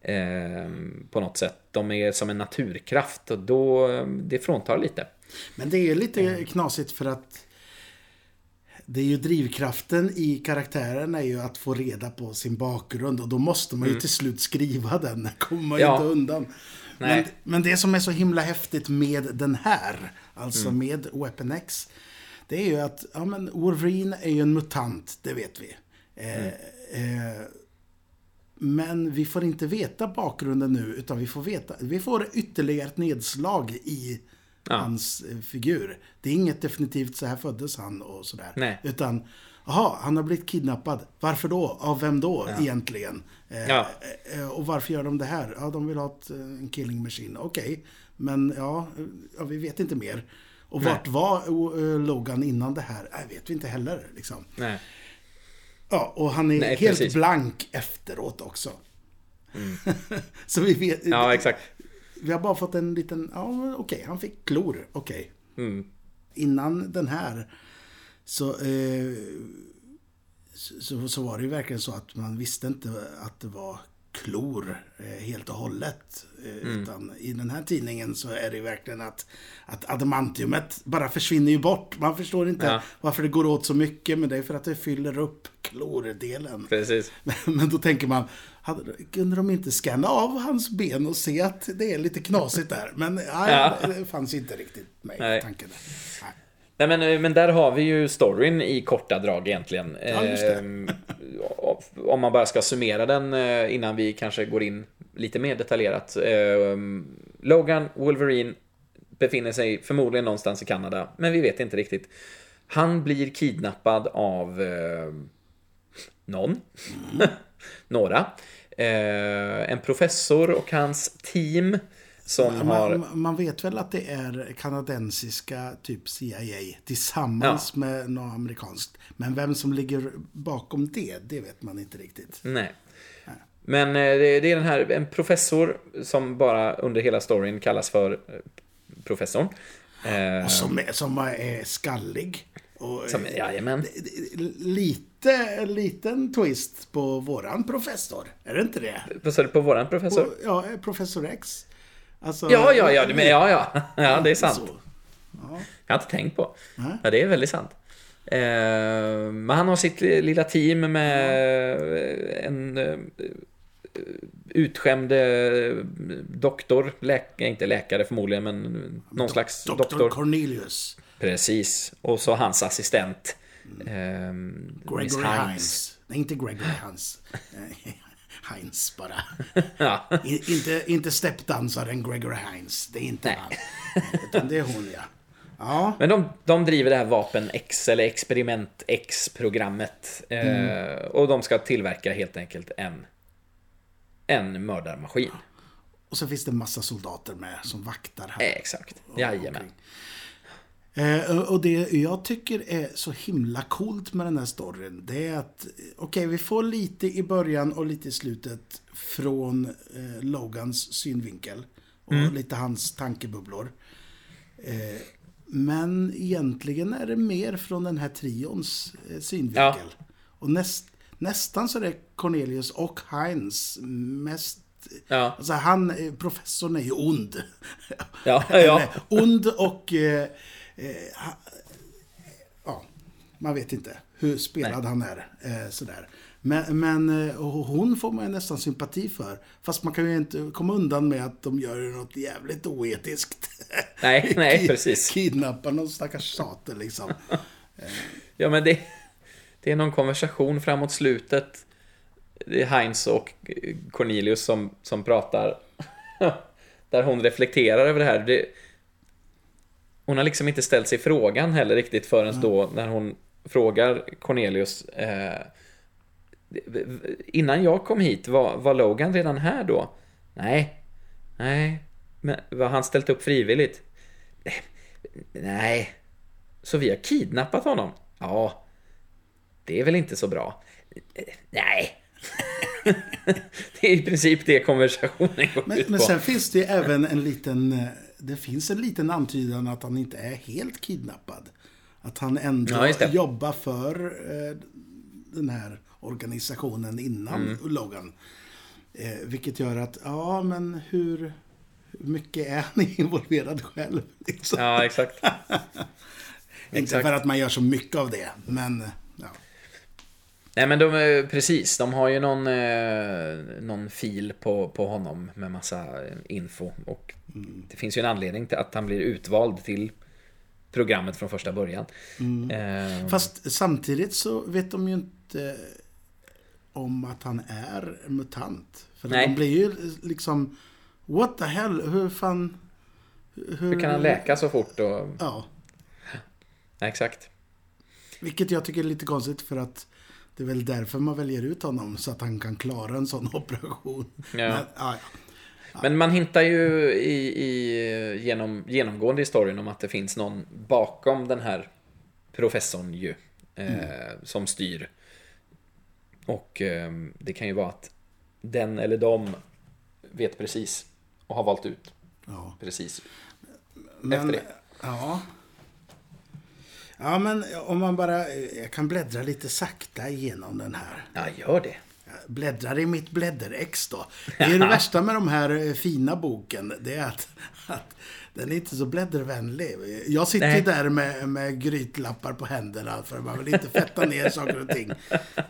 S1: Eh, på något sätt. De är som en naturkraft och då, det fråntar lite.
S2: Men det är lite knasigt för att det är ju drivkraften i karaktären är ju att få reda på sin bakgrund och då måste man ju till slut skriva den. Det kommer man
S1: Mm. Ja.
S2: inte undan. Men, men det som är så himla häftigt med den här, alltså
S1: Mm.
S2: med Weapon X, det är ju att ja, men Wolverine är ju en mutant, det vet vi. Eh,
S1: Mm.
S2: eh, men vi får inte veta bakgrunden nu, utan vi får veta, vi får ytterligare ett nedslag i
S1: Ja.
S2: hans eh, figur. Det är inget definitivt så här föddes han och sådär.
S1: Nej.
S2: Utan, jaha, han har blivit kidnappad. Varför då? Av vem då egentligen? Eh,
S1: Ja.
S2: eh, och varför gör de det här? Ja, de vill ha ett, en killing machine. Okej, men ja, ja, vi vet inte mer. Och
S1: Nej.
S2: vart var eh, Logan innan det här? Nej, vet vi inte heller. Liksom.
S1: Nej.
S2: Ja, och han är
S1: Nej,
S2: helt
S1: precis.
S2: blank efteråt också. så vi vet...
S1: Mm. Ja, exakt.
S2: Vi har bara fått en liten, ja okej, han fick klor, okej.
S1: Mm.
S2: Innan den här så, eh, så, så var det ju verkligen så att man visste inte att det var klor eh, helt och hållet. Eh, Utan i den här tidningen så är det verkligen att, att adamantiumet bara försvinner ju bort. Man förstår inte
S1: Ja.
S2: varför det går åt så mycket, men det är för att det fyller upp klordelen.
S1: Precis.
S2: Men då tänker man, hade, kunde de inte scanna av hans ben och se att det är lite knasigt där? Men nej,
S1: Ja.
S2: det fanns inte riktigt med i tanken. Nej.
S1: Nej men, men där har vi ju storyn i korta drag egentligen.
S2: Ja.
S1: Ehm, Om man bara ska summera den eh, innan vi kanske går in lite mer detaljerat. Ehm, Logan, Wolverine, befinner sig förmodligen någonstans i Kanada, men vi vet inte riktigt. Han blir kidnappad av eh, någon. Några. Eh, en professor och hans team som har...
S2: Man, man vet väl att det är kanadensiska typ CIA tillsammans med något amerikanskt. Men vem som ligger bakom det, det vet man inte riktigt.
S1: Nej. Men eh, det det är den här, en professor som bara under hela storyn kallas för eh, professorn. Eh,
S2: Och som är, som är skallig. Och,
S1: som, jajamän.
S2: lite, en liten twist på våran professor. Är det inte det?
S1: Vad sa du på våran professor?
S2: Och, ja, professor X. Alltså,
S1: Ja, ja, ja, men, ja, ja. Ja, det är sant.
S2: Ja.
S1: Jag har inte tänkt på.
S2: Nej.
S1: Ja, det är väldigt sant. Eh, men han har sitt li- lilla team med en eh, utskämd eh, doktor, läk- inte läkare förmodligen, men någon slags
S2: Dr.
S1: doktor.
S2: Cornelius.
S1: Precis. Och så hans assistent. Eh, Miss
S2: Gregory
S1: Hines.
S2: Hines. Nej, inte Gregory Hines. Eh, Hines bara.
S1: Ja.
S2: I, inte, inte steppdansaren Gregory Hines. Det är inte
S1: Nej.
S2: han. Utan det är hon, ja. Ja,
S1: Men de, de driver det här Vapen X, eller Experiment X-programmet. Eh,
S2: Mm.
S1: och de ska tillverka helt enkelt en, en mördarmaskin.
S2: och så finns det en massa soldater med som vaktar här.
S1: Eh, exakt. Jajamän.
S2: Eh, och det jag tycker är så himla coolt med den här storyn, det är att, eh, okej, vi får lite i början och lite i slutet från eh, Logans synvinkel. Och
S1: Mm.
S2: lite hans tankebubblor. Eh, men egentligen är det mer från den här trions eh, synvinkel.
S1: Ja.
S2: Och näst, nästan så är det Cornelius och Heinz mest
S1: Ja.
S2: Alltså han, eh, professorn är ju ond.
S1: Ja, ja.
S2: Ond och... Eh, eh, ja, man vet inte hur spelad han är. Eh, sådär. Men, men eh, hon får man ju nästan sympati för. Fast man kan ju inte komma undan med att de gör något jävligt oetiskt.
S1: Nej, nej, precis.
S2: Kidnappar någon stackars sate liksom.
S1: Ja, men det, det är någon konversation framåt slutet. det är Heinz och Cornelius som, som pratar. där hon reflekterar över det här. Det, hon har liksom inte ställt sig frågan heller riktigt förrän mm. då när hon frågar Cornelius eh, Innan jag kom hit, var, var Logan redan här då? Nej. Nej. Men var han ställt upp frivilligt? Nej. Så vi har kidnappat honom? Ja. Det är väl inte så bra? Nej. det är i princip det konversationen går
S2: men,
S1: ut på.
S2: Men sen finns det även en liten... Det finns en liten antydan att han inte är helt kidnappad. Att han ändå ja, jobbar för eh, den här organisationen innan mm. Logan. Eh, vilket gör att, ja men hur, mycket är han involverad själv?
S1: Liksom? Ja, exakt.
S2: Inte för att man gör så mycket av det, men.
S1: Nej men de, precis, de har ju någon, eh, någon fil på, på honom med massa info. Och mm. det finns ju en anledning till att han blir utvald till programmet från första början.
S2: Mm. Eh, Fast samtidigt så vet de ju inte om att han är mutant. För Nej. de blir ju liksom What the hell? Hur fan...
S1: Hur, hur kan han läka så fort? Och...
S2: Ja.
S1: Exakt.
S2: Vilket jag tycker är lite konstigt för att det är väl därför man väljer ut honom, så att han kan klara en sån operation. Ja.
S1: Men, ja, ja. Men man hintar ju i, i, genom, genomgående i storyn om att det finns någon bakom den här professorn ju. Eh, mm. Som styr. Och eh, det kan ju vara att den eller de vet precis och har valt ut ja. precis
S2: men, efter det. Ja. Ja, men om man bara... Jag kan bläddra lite sakta igenom den här.
S1: Ja, gör det.
S2: Jag bläddrar i mitt blädderex då. Det är det värsta med de här eh, fina boken. Det är att, att den är inte så bläddervänlig. Jag sitter Nej. där med, med grytlappar på händerna för man vill inte fetta ner saker och ting.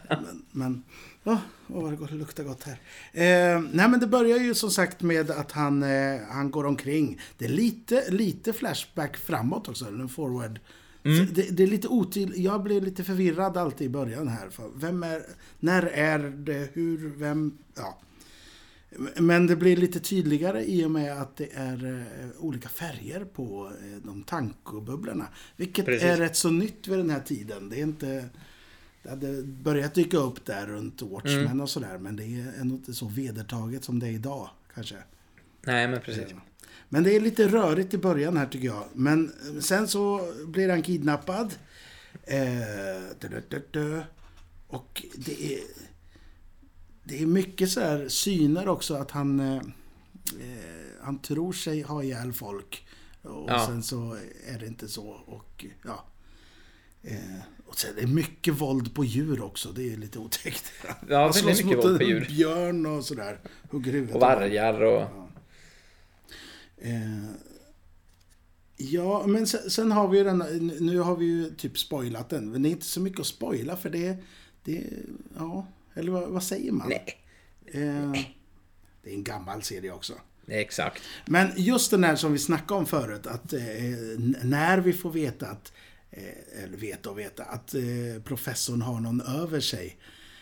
S2: Men, men åh, åh vad det luktar gott här. Eh, nej men det börjar ju som sagt med att han, eh, han går omkring. Det är lite, lite flashback framåt också, en forward Mm. Det, det, är lite otydligt. Jag blir lite förvirrad alltid i början här. Vem är, när är det, hur, vem, ja. Men det blir lite tydligare i och med att det är eh, olika färger på eh, de tankobubblorna. Vilket Precis. är rätt så nytt vid den här tiden. Det är inte... Det hade börjat dyka upp där runt Watchmen mm. och sådär. Men det är ändå inte så vedertaget som det är idag, kanske.
S1: Nej, men precis.
S2: Men det är lite rörigt i början här tycker jag. Men sen så blir han kidnappad. Eh, och det är, det är mycket så här syner också att han, eh, han tror sig ha ihjäl folk. Och ja. sen så är det inte så. Och ja. Eh, och sen är det mycket våld på djur också. Det är lite otäckt.
S1: Ja, väldigt mycket våld på djur.
S2: björn och sådär.
S1: Och vargar och... Ja.
S2: Eh, ja, men sen, sen, har vi ju den, nu har vi ju typ spoilat den. Men det är inte så mycket att spoila för det, det ja, eller vad, vad säger man?
S1: Nej.
S2: Eh, det är en gammal serie också.
S1: Exakt.
S2: Men just den här som vi snackade om förut, att eh, när vi får veta att, eh, eller veta och veta, att eh, professorn har någon över sig.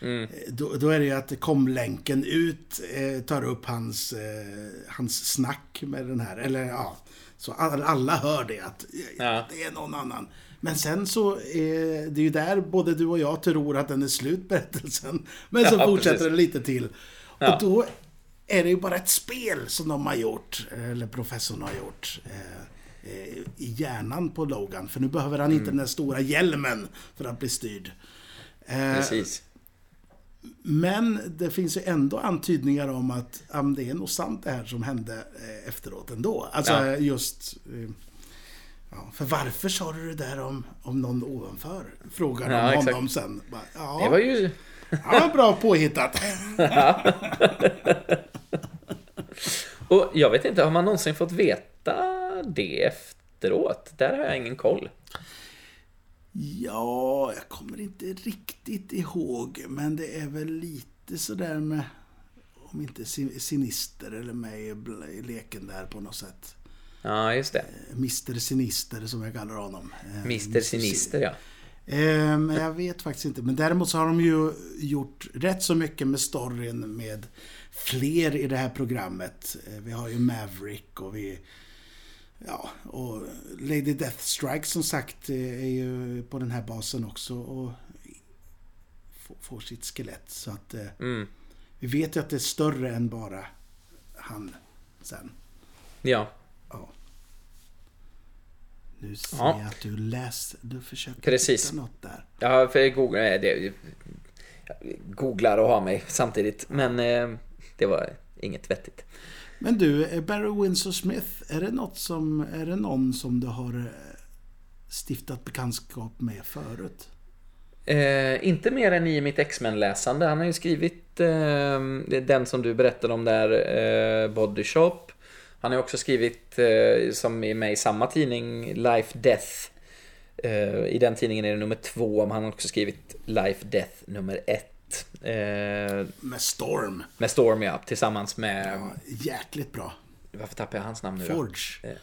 S2: Mm. Då, då, är det ju att komlänken ut eh, tar upp hans, eh, hans snack med den här. Eller ja, så alla, hör det att ja. det är någon annan. Men sen så är det ju där både du och jag tror att den är slut berättelsen. Men så ja, fortsätter precis. den lite till. Ja. Och då är det ju bara ett spel som de har gjort, eller professorn har gjort. Eh, eh i hjärnan på Logan. För nu behöver han mm. inte den där stora hjälmen för att bli styrd.
S1: Eh, precis.
S2: Men det finns ju ändå antydningar om att ja, det är nog sant det här som hände eh, efteråt ändå. Alltså ja. just... Eh, ja, för varför sa du det där om, om någon ovanför? Frågar de ja, honom sen.
S1: Ja, det var ju...
S2: Ja, bra påhittat.
S1: Och jag vet inte, har man någonsin fått veta det efteråt? Där har jag ingen koll.
S2: Ja, jag kommer inte riktigt ihåg. Men det är väl lite sådär med, om inte Sinister eller med i leken där på något sätt.
S1: Ja, just det.
S2: Eh, Mr Sinister som jag kallar honom.
S1: Eh, Mr Sinister, ja.
S2: Eh, men jag vet faktiskt inte. Men däremot så har de ju gjort rätt så mycket med storyn med fler i det här programmet. Vi har ju Maverick och vi... Ja, och Lady Deathstrike som sagt eh, är ju på den här basen också och får sitt skelett. Så att eh,
S1: Mm.
S2: vi vet ju att det är större än bara han sen.
S1: Ja,
S2: Ja. Nu ser
S1: Ja.
S2: jag att du läser, du försöker
S1: Precis.
S2: hitta något där.
S1: ja för jag googlar, det, jag googlar och har mig samtidigt. Men eh, det var inget vettigt.
S2: Men du, eh, Barry Windsor Smith, är det, något som, är det någon som du har eh, stiftat bekantskap med förut?
S1: Eh, inte mer än i mitt X-Men-läsande. Han har ju skrivit eh, den som du berättade om där, eh, Body Shop. Han har ju också skrivit, eh, som är med i samma tidning, Life Death. Eh, I den tidningen är det nummer två, men han har också skrivit Life Death nummer ett. Eh,
S2: Med Storm.
S1: med Storm, ja, tillsammans med...
S2: Ja, jäkligt bra.
S1: Varför tappar jag hans namn nu då?
S2: Forge.
S1: Eh,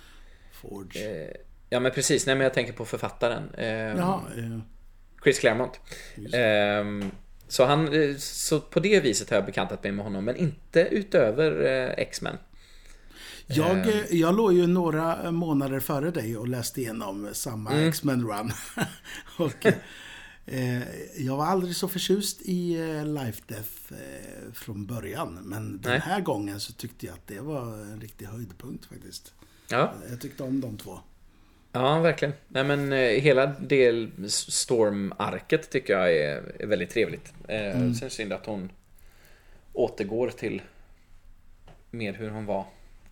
S2: Forge.
S1: Eh, ja, men precis. Nej, men jag tänker på författaren. Eh,
S2: Jaha,
S1: Chris Claremont. Ehm, så, han, eh, så på det viset har jag bekantat mig med honom, men inte utöver eh, X-Men.
S2: jag, eh, jag låg ju några månader före dig och läste igenom samma
S1: Mm.
S2: X-Men Run. och jag var aldrig så förtjust i eh, Life Death eh, från början. Men den
S1: Nej.
S2: här gången så tyckte jag att det var en riktig höjdpunkt faktiskt.
S1: Ja,
S2: Jag tyckte om de två.
S1: ja verkligen. Nej, men eh, hela del Storm-arket tycker jag är, väldigt trevligt. Eh,
S2: Mm.
S1: Sen synd att hon återgår till mer hur hon var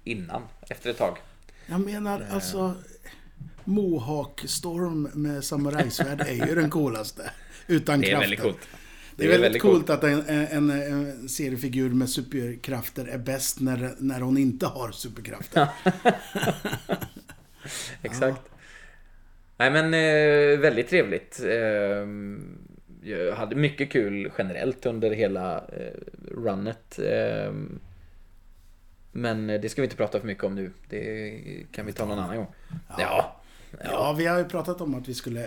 S1: innan, efter ett tag.
S2: Jag menar alltså Mohawk Storm med samurajsvärd är ju den coolaste. Utan
S1: Det är
S2: kraften.
S1: väldigt coolt.
S2: Det är väldigt, coolt att en, en, en seriefigur med superkrafter är bäst när, när hon inte har superkrafter.
S1: Exakt. Nej men eh, väldigt trevligt. Eh, jag hade mycket kul generellt under hela eh, runnet. Eh, men det ska vi inte prata för mycket om nu. Det kan vi ta någon annan gång. Ja.
S2: Ja, vi har ju pratat om att vi skulle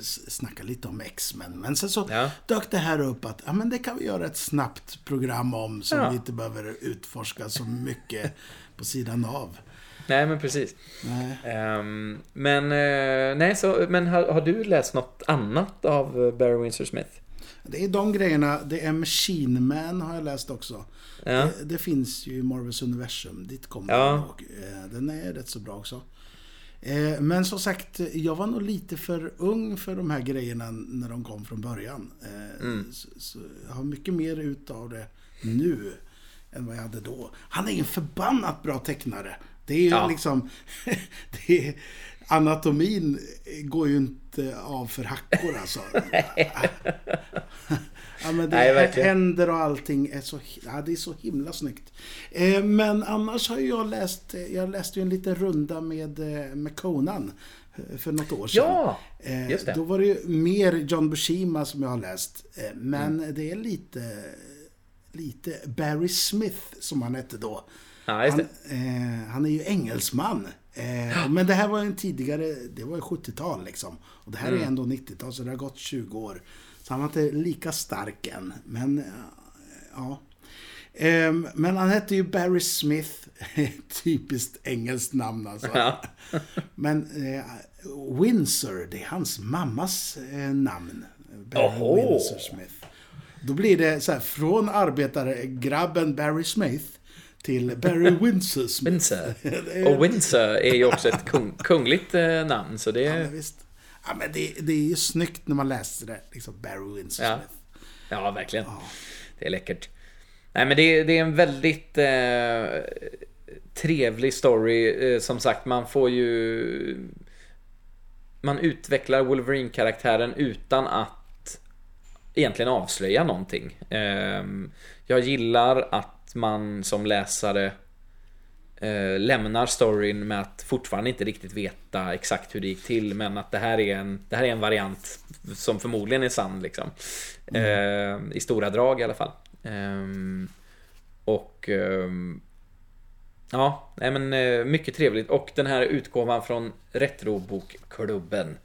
S2: s- snacka lite om X-Men. Men sen så
S1: Ja.
S2: dök det här upp att ja, men det kan vi göra ett snabbt program om som
S1: Ja.
S2: vi inte behöver utforska så mycket på sidan av.
S1: Nej men precis.
S2: Nej.
S1: Ehm, men eh, nej, så, men har, har du läst något annat av eh, Barry Windsor Smith?
S2: Det är de grejerna. Det är Machine Man har jag läst också.
S1: Ja.
S2: Det, det finns ju i Marvels universum. Dit kommer
S1: Ja.
S2: den nog. Eh, Den är rätt så bra också. Eh, Men som sagt, jag var nog lite för ung för de här grejerna när de kom från början. Eh,
S1: Mm.
S2: Så, så jag har mycket mer utav det nu än vad jag hade då. Han är en förbannat bra tecknare. Det är ju
S1: Ja.
S2: liksom... Det är, anatomin går ju inte av för hackor alltså. Ja, men det
S1: Nej,
S2: händer och allting är så, ja, det är så himla snyggt. Eh, men annars har jag läst, eh, jag läste ju en liten runda med, eh, med Conan för något år sedan.
S1: Ja, just det.
S2: Då var det ju mer John Buscema som jag har läst. Eh, men
S1: Mm.
S2: det är lite, lite Barry Smith som han hette då.
S1: Ja,
S2: Han, han är ju engelsman. Eh, men det här var en tidigare, det var ju 70-tal liksom. Och det här
S1: Mm.
S2: är ändå 90-tal, så det har gått 20 år. Så han var inte lika stark än. Men, eh, ja. Eh, men han hette ju Barry Smith. Typiskt engelskt namn alltså.
S1: Ja.
S2: Men eh, Windsor, det är hans mammas eh, namn. Barry
S1: Oho.
S2: Windsor Smith. Då blir det så här, från arbetargrabben Barry Smith till Barry Windsor.
S1: Windsor.
S2: Är-
S1: Och Windsor är ju också ett kung, kungligt eh, namn, så det...
S2: Ja, men visst. Ja, men det, det är ju snyggt när man läser det. Liksom Barry Windsor
S1: Ja.
S2: Smith.
S1: Ja, verkligen. Det är läckert. Nej, men det, det är en väldigt eh, trevlig story. Eh, som sagt, man får ju... Man utvecklar Wolverine-karaktären utan att egentligen avslöja någonting. Eh, jag gillar att man som läsare eh, lämnar storyn med att fortfarande inte riktigt veta exakt hur det gick till men att det här är en, det här är en variant som förmodligen är sann liksom. Eh, I stora drag i alla fall. Ehm, och ehm, Ja, nej men eh, mycket trevligt och den här utgåvan från Retrobokklubben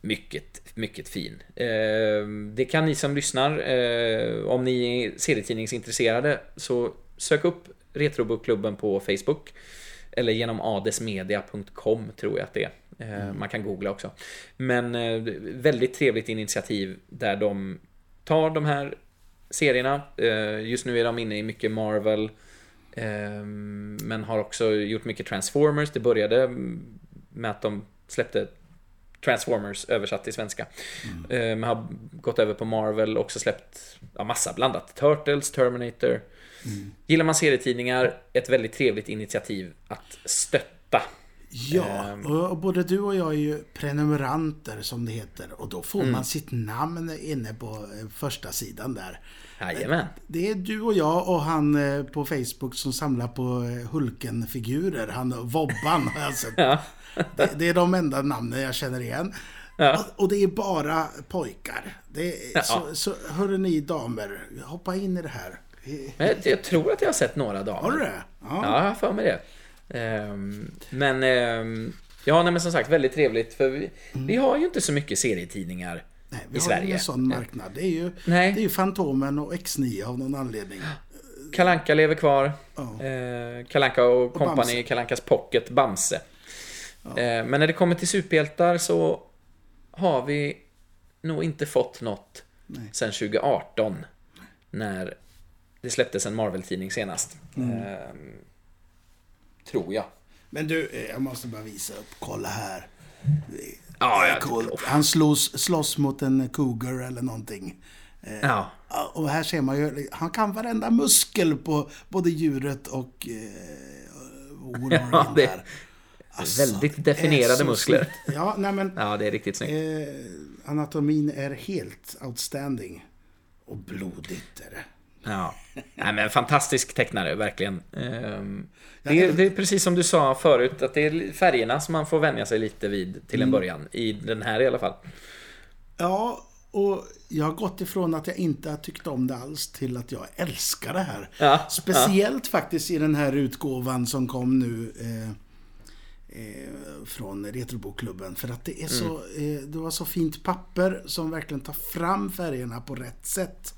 S1: mycket, mycket fin. Eh, det kan ni som lyssnar, eh, om ni är serietidningsintresserade, så sök upp Retrobokklubben på Facebook. Eller genom adesmedia.com tror jag att det är. Mm. Man kan googla också. Men väldigt trevligt initiativ där de tar de här serierna. Just nu är de inne i mycket Marvel. Men har också gjort mycket Transformers. Det började med att de släppte Transformers översatt till svenska. Mm. Men har gått över på Marvel, också släppt ja, massa blandat. Turtles, Terminator. Mm. Gillar man serietidningar, ett väldigt trevligt initiativ att stötta.
S2: Ja, ehm. och både du och jag är ju prenumeranter som det heter. Och då får mm. man sitt namn inne på eh, första sidan där.
S1: Jajamän.
S2: Det är du och jag och han eh, på Facebook som samlar på eh, Hulken-figurer. Han Vobban har jag sett. ja. det, det, är de enda namnen jag känner igen. Ja. Och, och, det är bara pojkar. Det är, ja. så, så hörru ni damer, hoppa in i det här.
S1: Jag, jag tror att jag har sett några damer.
S2: Har du det?
S1: Ja, ja jag har för mig det. Um, men, um, ja, nej, men som sagt väldigt trevligt för vi, mm. vi har ju inte så mycket serietidningar
S2: Nej, vi i har Sverige. ingen sån marknad. Det är ju, Nej. det är ju Fantomen och X9 av någon anledning.
S1: Kalanka lever kvar. Ja. Eh, Kalanka och Company, Kalankas Pocket, Bamse. Ja. Eh, men när det kommer till superhjältar så har vi nog inte fått något Nej. sen 2018. När det släpptes en Marvel-tidning senast. Mm. Eh, tror jag.
S2: Men du, eh, jag måste bara visa upp. Kolla här. Ja, ja, coolt. Han slåss, slåss mot en cougar eller någonting. Eh, ja. Och här ser man ju, han kan varenda muskel på både djuret och eh, ja, det, där.
S1: Alltså, väldigt definierade muskler.
S2: Ja, nej men,
S1: ja, det är riktigt snyggt.
S2: Eh, anatomin är helt outstanding. Och blodigt är det.
S1: Ja, nej, men fantastisk tecknare, verkligen. Um, det är, det är, precis som du sa förut, att det är färgerna som man får vänja sig lite vid till en mm. början. I den här i alla fall.
S2: Ja, och jag har gått ifrån att jag inte har tyckt om det alls till att jag älskar det här. Ja, Speciellt ja. faktiskt i den här utgåvan som kom nu eh, eh, från Retrobokklubben. För att det är så, mm. eh, det var så fint papper som verkligen tar fram färgerna på rätt sätt.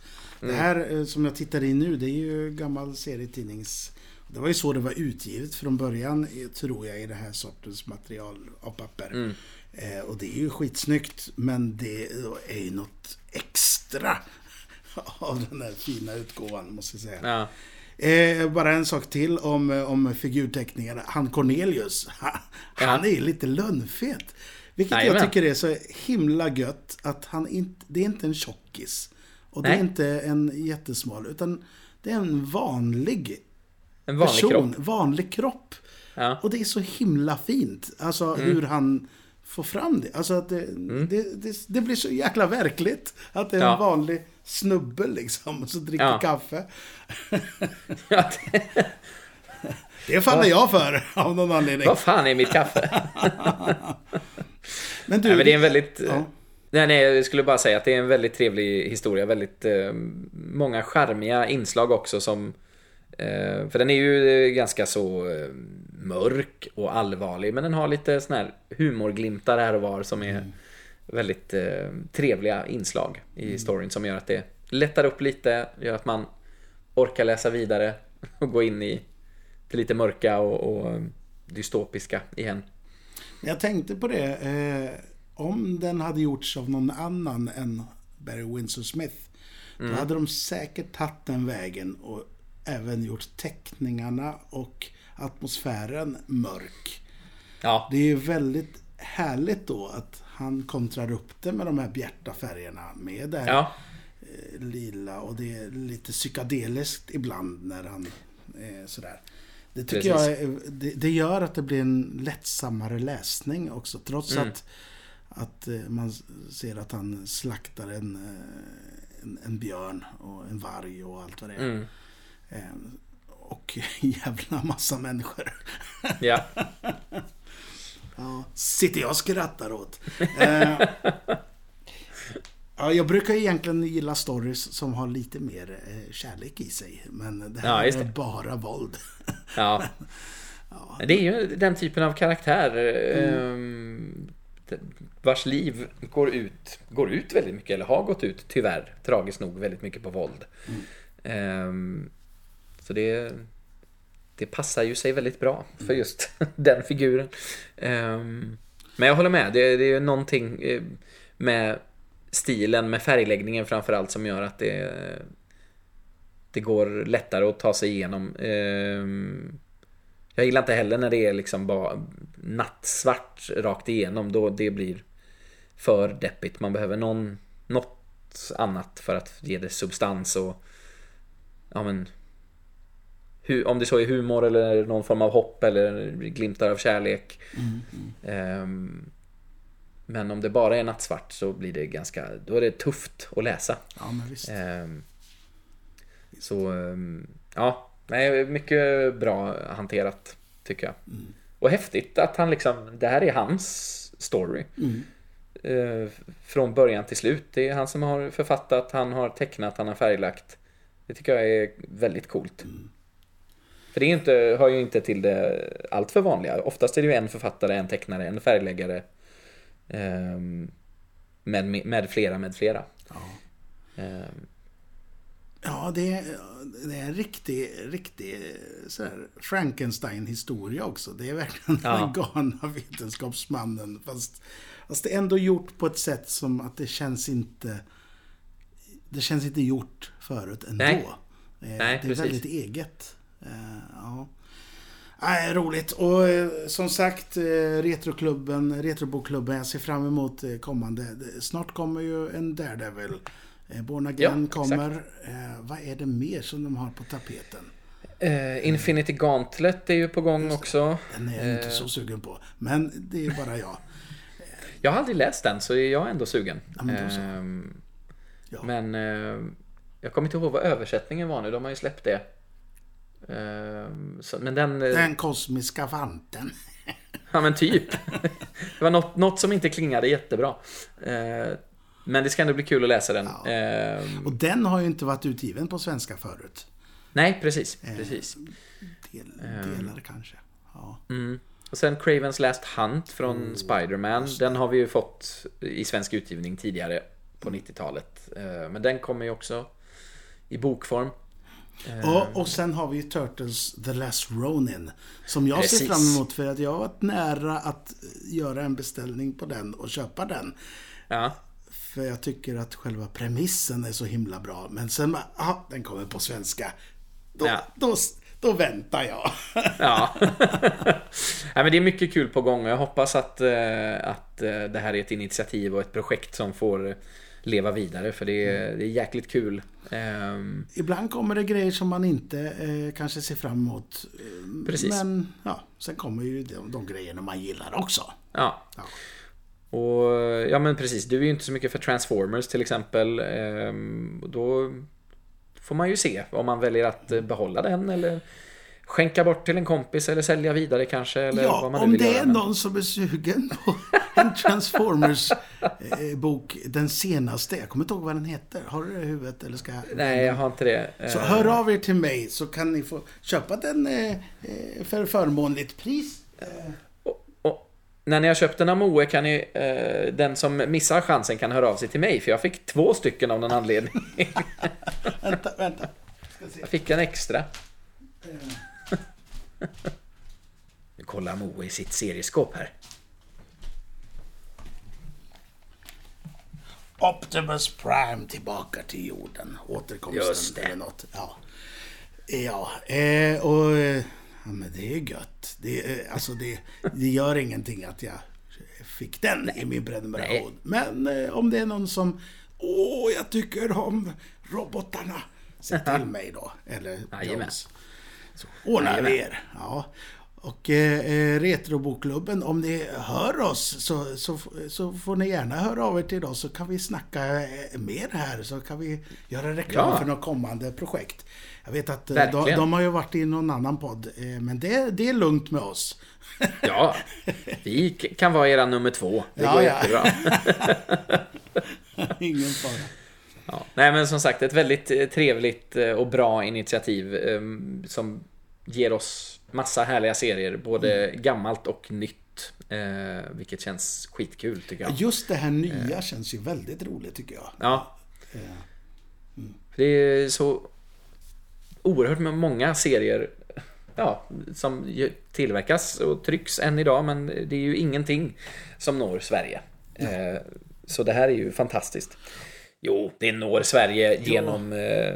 S2: Det här eh, som jag tittar i nu, det är ju gammal serietidnings det var ju så det var utgivet från början, tror jag, i det här sortens material av papper. Mm. Eh, och det är ju skitsnyggt, men det är ju något extra av den här fina utgåvan, måste jag säga. Ja. Eh, bara en sak till om, om figurteckningarna. Han Cornelius, han, ja. han är lite lönnfet. Vilket Nej, jag men. tycker är så himla gött att han inte, det är inte en tjockis. Och Nej. det är inte en jättesmal, utan det är en vanlig
S1: en vanlig person, kropp.
S2: vanlig kropp. Ja. Och det är så himla fint. Alltså mm. hur han får fram det. Alltså att det, mm. det, det, det, blir så jäkla verkligt. Att det är ja. en vanlig snubbe liksom, som dricker ja. kaffe. ja, det... det fann jag för, av någon anledning.
S1: Vad fan är mitt kaffe? men du... Nej, men det är en väldigt... Ja. Nej, nej, jag skulle bara säga att det är en väldigt trevlig historia. Väldigt eh, många charmiga inslag också som Eh, för den är ju ganska så eh, mörk och allvarlig men den har lite sån här humorglimtar här och var som är mm. väldigt eh, trevliga inslag i mm. storyn som gör att det lättar upp lite, gör att man orkar läsa vidare och gå in i det lite mörka och, och dystopiska igen.
S2: Jag tänkte på det, eh, om den hade gjorts av någon annan än Barry Windsor Smith, då mm. hade de säkert tagit den vägen och även gjort teckningarna och atmosfären mörk. Ja. Det är väldigt härligt då att han kontrar upp det med de här bjärta färgerna med det här ja. Eh, lila och det är lite psykedeliskt ibland när han är sådär. Det tycker Precis. jag det, det, gör att det blir en lättsammare läsning också. Trots mm. att, att eh, man ser att han slaktar en, eh, en, en, björn och en varg och allt vad det är. Mm. Ehm, och jävla massa människor. Ja. ja. Sitter jag och skrattar åt. Ehm, ja, jag brukar egentligen gilla stories som har lite mer eh, kärlek i sig. Men det här ja, det. är bara våld.
S1: Ja. ja. Det är ju den typen av karaktär. Mm. Ehm, vars liv går ut, går ut väldigt mycket, eller har gått ut tyvärr, tragiskt nog, väldigt mycket på våld. Mm. så det, det passar ju sig väldigt bra för just den figuren. Ehm, men jag håller med, det, det är någonting eh, med stilen, med färgläggningen framförallt som gör att det det går lättare att ta sig igenom. Ehm, jag gillar inte heller när det är liksom bara nattsvart rakt igenom. Då det blir för deppigt. Man behöver någon, något annat för att ge det substans och ja men om det så är humor eller någon form av hopp eller glimtar av kärlek. Mm. Um, men om det bara är nattsvart så blir det ganska, då är det tufft att läsa.
S2: Ja. Um,
S1: så, um, ja, Nej, mycket bra hanterat tycker jag. Mm. Och häftigt att han liksom, det här är hans story. Mm. Eh, från början till slut. Det är han som har författat, han har tecknat, han har färglagt. Det tycker jag är väldigt coolt. Mm. För det är inte, hör ju inte till det allt för vanliga. Oftast är det ju en författare, en tecknare, en färgläggare. Eh, med, med flera, med flera. Ja.
S2: Eh, Ja, det är, det är en riktig, riktig Frankenstein-historia också. Det är verkligen ja. den galna vetenskapsmannen. Fast, fast det är ändå gjort på ett sätt som att det känns inte... Det känns inte gjort förut ändå. Nej. Nej, det är precis. väldigt eget. Eh, ja. Nej, roligt. Och eh, som sagt, eh, Retroklubben, Retrobokklubben, jag ser fram emot kommande. Snart kommer ju en Daredevil. Eh, Born Again ja, kommer. Eh, vad är det mer som de har på tapeten?
S1: Uh, Infinity Gauntlet är ju på gång också.
S2: Den är jag inte så sugen på. Men det är bara jag.
S1: jag har aldrig läst den, så jag är ändå sugen. Ja, men, uh, ja. men uh, jag kommer inte ihåg vad översättningen var nu. De har ju släppt det. Ehm, så, men den...
S2: Den kosmiska fanten.
S1: ja, men typ. det var något, något som inte klingade jättebra. Men det ska ändå bli kul att läsa den. Ja.
S2: Eh, och den har ju inte varit utgiven på svenska förut.
S1: Nej, precis. Eh, precis.
S2: Del, delar eh, kanske. Ja.
S1: Mm. Och sen Cravens Last Hunt från oh, Spiderman. Den har vi ju fått i svensk utgivning tidigare på 90-talet. Eh, men den kommer ju också i bokform.
S2: Ja, och sen har vi Turtles The Last Ronin. Som jag Precis. ser fram emot för att jag har varit nära att göra en beställning på den och köpa den.
S1: Ja.
S2: För jag tycker att själva premissen är så himla bra. Men sen aha, den kommer på svenska. Då, ja. då, då väntar jag.
S1: ja. ja. men det är mycket kul på gång. Jag hoppas att, eh, att eh, det här är ett initiativ och ett projekt som får leva vidare. För det är, mm. det är jäkligt kul. Um,
S2: Ibland kommer det grejer som man inte eh, kanske ser fram emot.
S1: Precis.
S2: Men ja, sen kommer ju de, de grejerna man gillar också.
S1: Ja. ja. Och ja men precis, du är ju inte så mycket för Transformers till exempel. Ehm, då får man ju se om man väljer att behålla den eller skänka bort till en kompis eller sälja vidare kanske. Eller
S2: ja,
S1: vad man
S2: om det är någon som är sugen på en Transformers-bok, den senaste. Jag kommer inte ihåg vad den heter. Har du det i huvudet? Eller ska
S1: Nej, jag har inte det.
S2: Så hör av er till mig så kan ni få köpa den eh, eh, för förmånligt pris
S1: när ni har köpt en Amoe kan ni, eh, den som missar chansen kan höra av sig till mig, för jag fick två stycken av någon anledning.
S2: vänta, vänta.
S1: Jag fick en extra. nu kollar Moe i sitt serieskåp här.
S2: Optimus Prime tillbaka till jorden. Återkomsten
S1: Just det.
S2: eller något. Ja, ja eh, och... Ja, men det är gött. Det, alltså det, det gör ingenting att jag fick den i min prenumeration. Men eh, om det är någon som, åh, jag tycker om robotarna. Säg till mig då. Eller Jones. Så ordnar vi er. Ja. Och eh, eh, Retrobokklubben, om ni hör oss så, så, så får ni gärna höra av er till oss så kan vi snacka eh, mer här. Så kan vi göra reklam ja. för något kommande projekt. Jag vet att eh, de, de, har ju varit i någon annan podd, eh, men det, det är lugnt med oss.
S1: Ja, vi kan vara era nummer två. Det ja, går ja. jättebra.
S2: Ingen fara.
S1: Ja. Nej men som sagt, ett väldigt trevligt och bra initiativ som ger oss massa härliga serier, både mm. gammalt och nytt. Eh, vilket känns skitkul tycker jag.
S2: Just det här nya eh. känns ju väldigt roligt tycker jag.
S1: Ja. Mm. Det är så oerhört många serier ja, som tillverkas och trycks än idag, men det är ju ingenting som når Sverige. Mm. Så det här är ju fantastiskt. Jo, det når Sverige genom eh,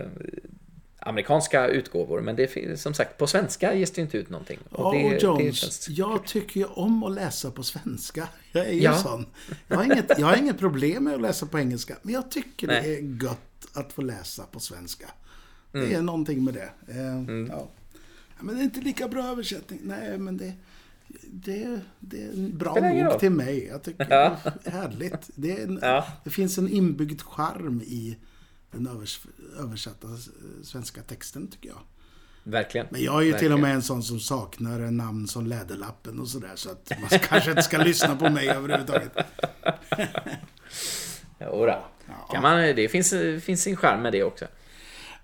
S1: amerikanska utgåvor, men det är som sagt på svenska ges det inte ut någonting.
S2: Och det, och Jones, det jag tycker ju om att läsa på svenska. Jag är ju ja. sån. Jag har, inget, jag har inget problem med att läsa på engelska, men jag tycker Nej. det är gott att få läsa på svenska. Det mm. är någonting med det. Eh, mm. ja. Men det är inte lika bra översättning. Nej, men det, det, det är en bra nog till mig. Jag tycker ja. det är härligt. Det, är en, ja. det finns en inbyggd charm i den övers, översatta svenska texten, tycker jag.
S1: Verkligen.
S2: Men jag är ju Verkligen. till och med en sån som saknar en namn som Läderlappen och sådär. Så att man kanske inte ska lyssna på mig överhuvudtaget.
S1: Jodå. Ja. Kan man, det finns, finns sin charm med det också.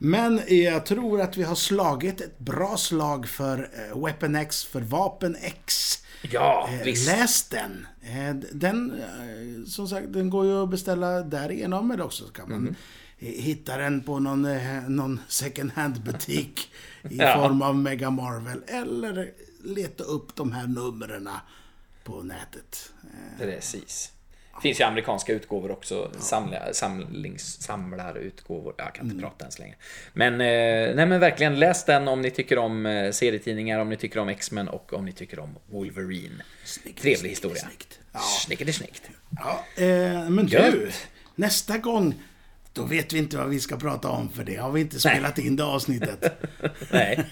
S2: Men jag tror att vi har slagit ett bra slag för eh, Weapon X, för Vapen X.
S1: Ja, eh,
S2: visst. Läs den. Eh, den, som sagt, den går ju att beställa därigenom, eller också kan man mm. hitta den på någon, någon second hand-butik i ja. form av Mega Marvel, eller leta upp de här numren på nätet.
S1: Precis. Finns ju amerikanska utgåvor också. Ja. Samla, samlings, samlarutgåvor. Jag kan inte mm. prata ens längre. Men, eh, nej men verkligen läs den om ni tycker om eh, serietidningar, om ni tycker om X-Men och om ni tycker om Wolverine. Snyggt, Trevlig snyggt, historia. Snyggt. Ja. Snickety snyggt.
S2: Ja, eh, men du, nästa gång då vet vi inte vad vi ska prata om för det har vi inte spelat Nej. in det avsnittet.
S1: Nej,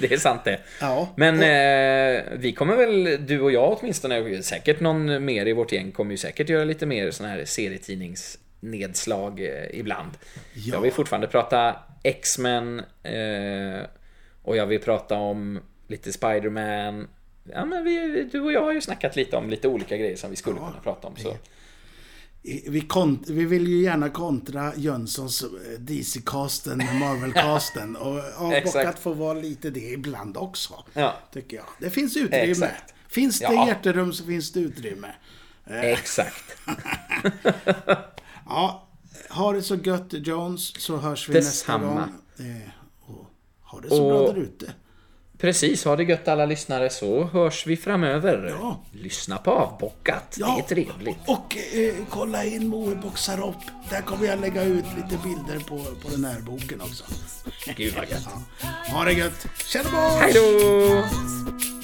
S1: det är sant det. Ja. Men eh, vi kommer väl, du och jag åtminstone, säkert någon mer i vårt gäng kommer ju säkert göra lite mer sådana här serietidningsnedslag eh, ibland. Ja. Jag vill fortfarande prata X-Men eh, och jag vill prata om lite Spiderman. Ja, men vi, du och jag har ju snackat lite om lite olika grejer som vi skulle ja. kunna prata om. Så
S2: vi, kont vi vill ju gärna kontra Jönssons eh, DC-casten, Marvel-casten. Och, och, och att få vara lite det ibland också. Ja. Tycker jag. Det finns utrymme. Exakt. Finns det ja. hjärterum så finns det utrymme.
S1: Eh. Exakt.
S2: ja, ha det så gött Jones, så hörs vi Detsamma. nästa gång. Eh, och ha det så och... bra där ute.
S1: Precis, ha det gött alla lyssnare så hörs vi framöver. Ja. Lyssna på Avbockat, ja. det är trevligt.
S2: Och eh, kolla in Moeboxar upp. Där kommer jag lägga ut lite bilder på, på den här boken också.
S1: Gud vad gött.
S2: Ja. Ha det gött. Tjena boys!
S1: Hej då!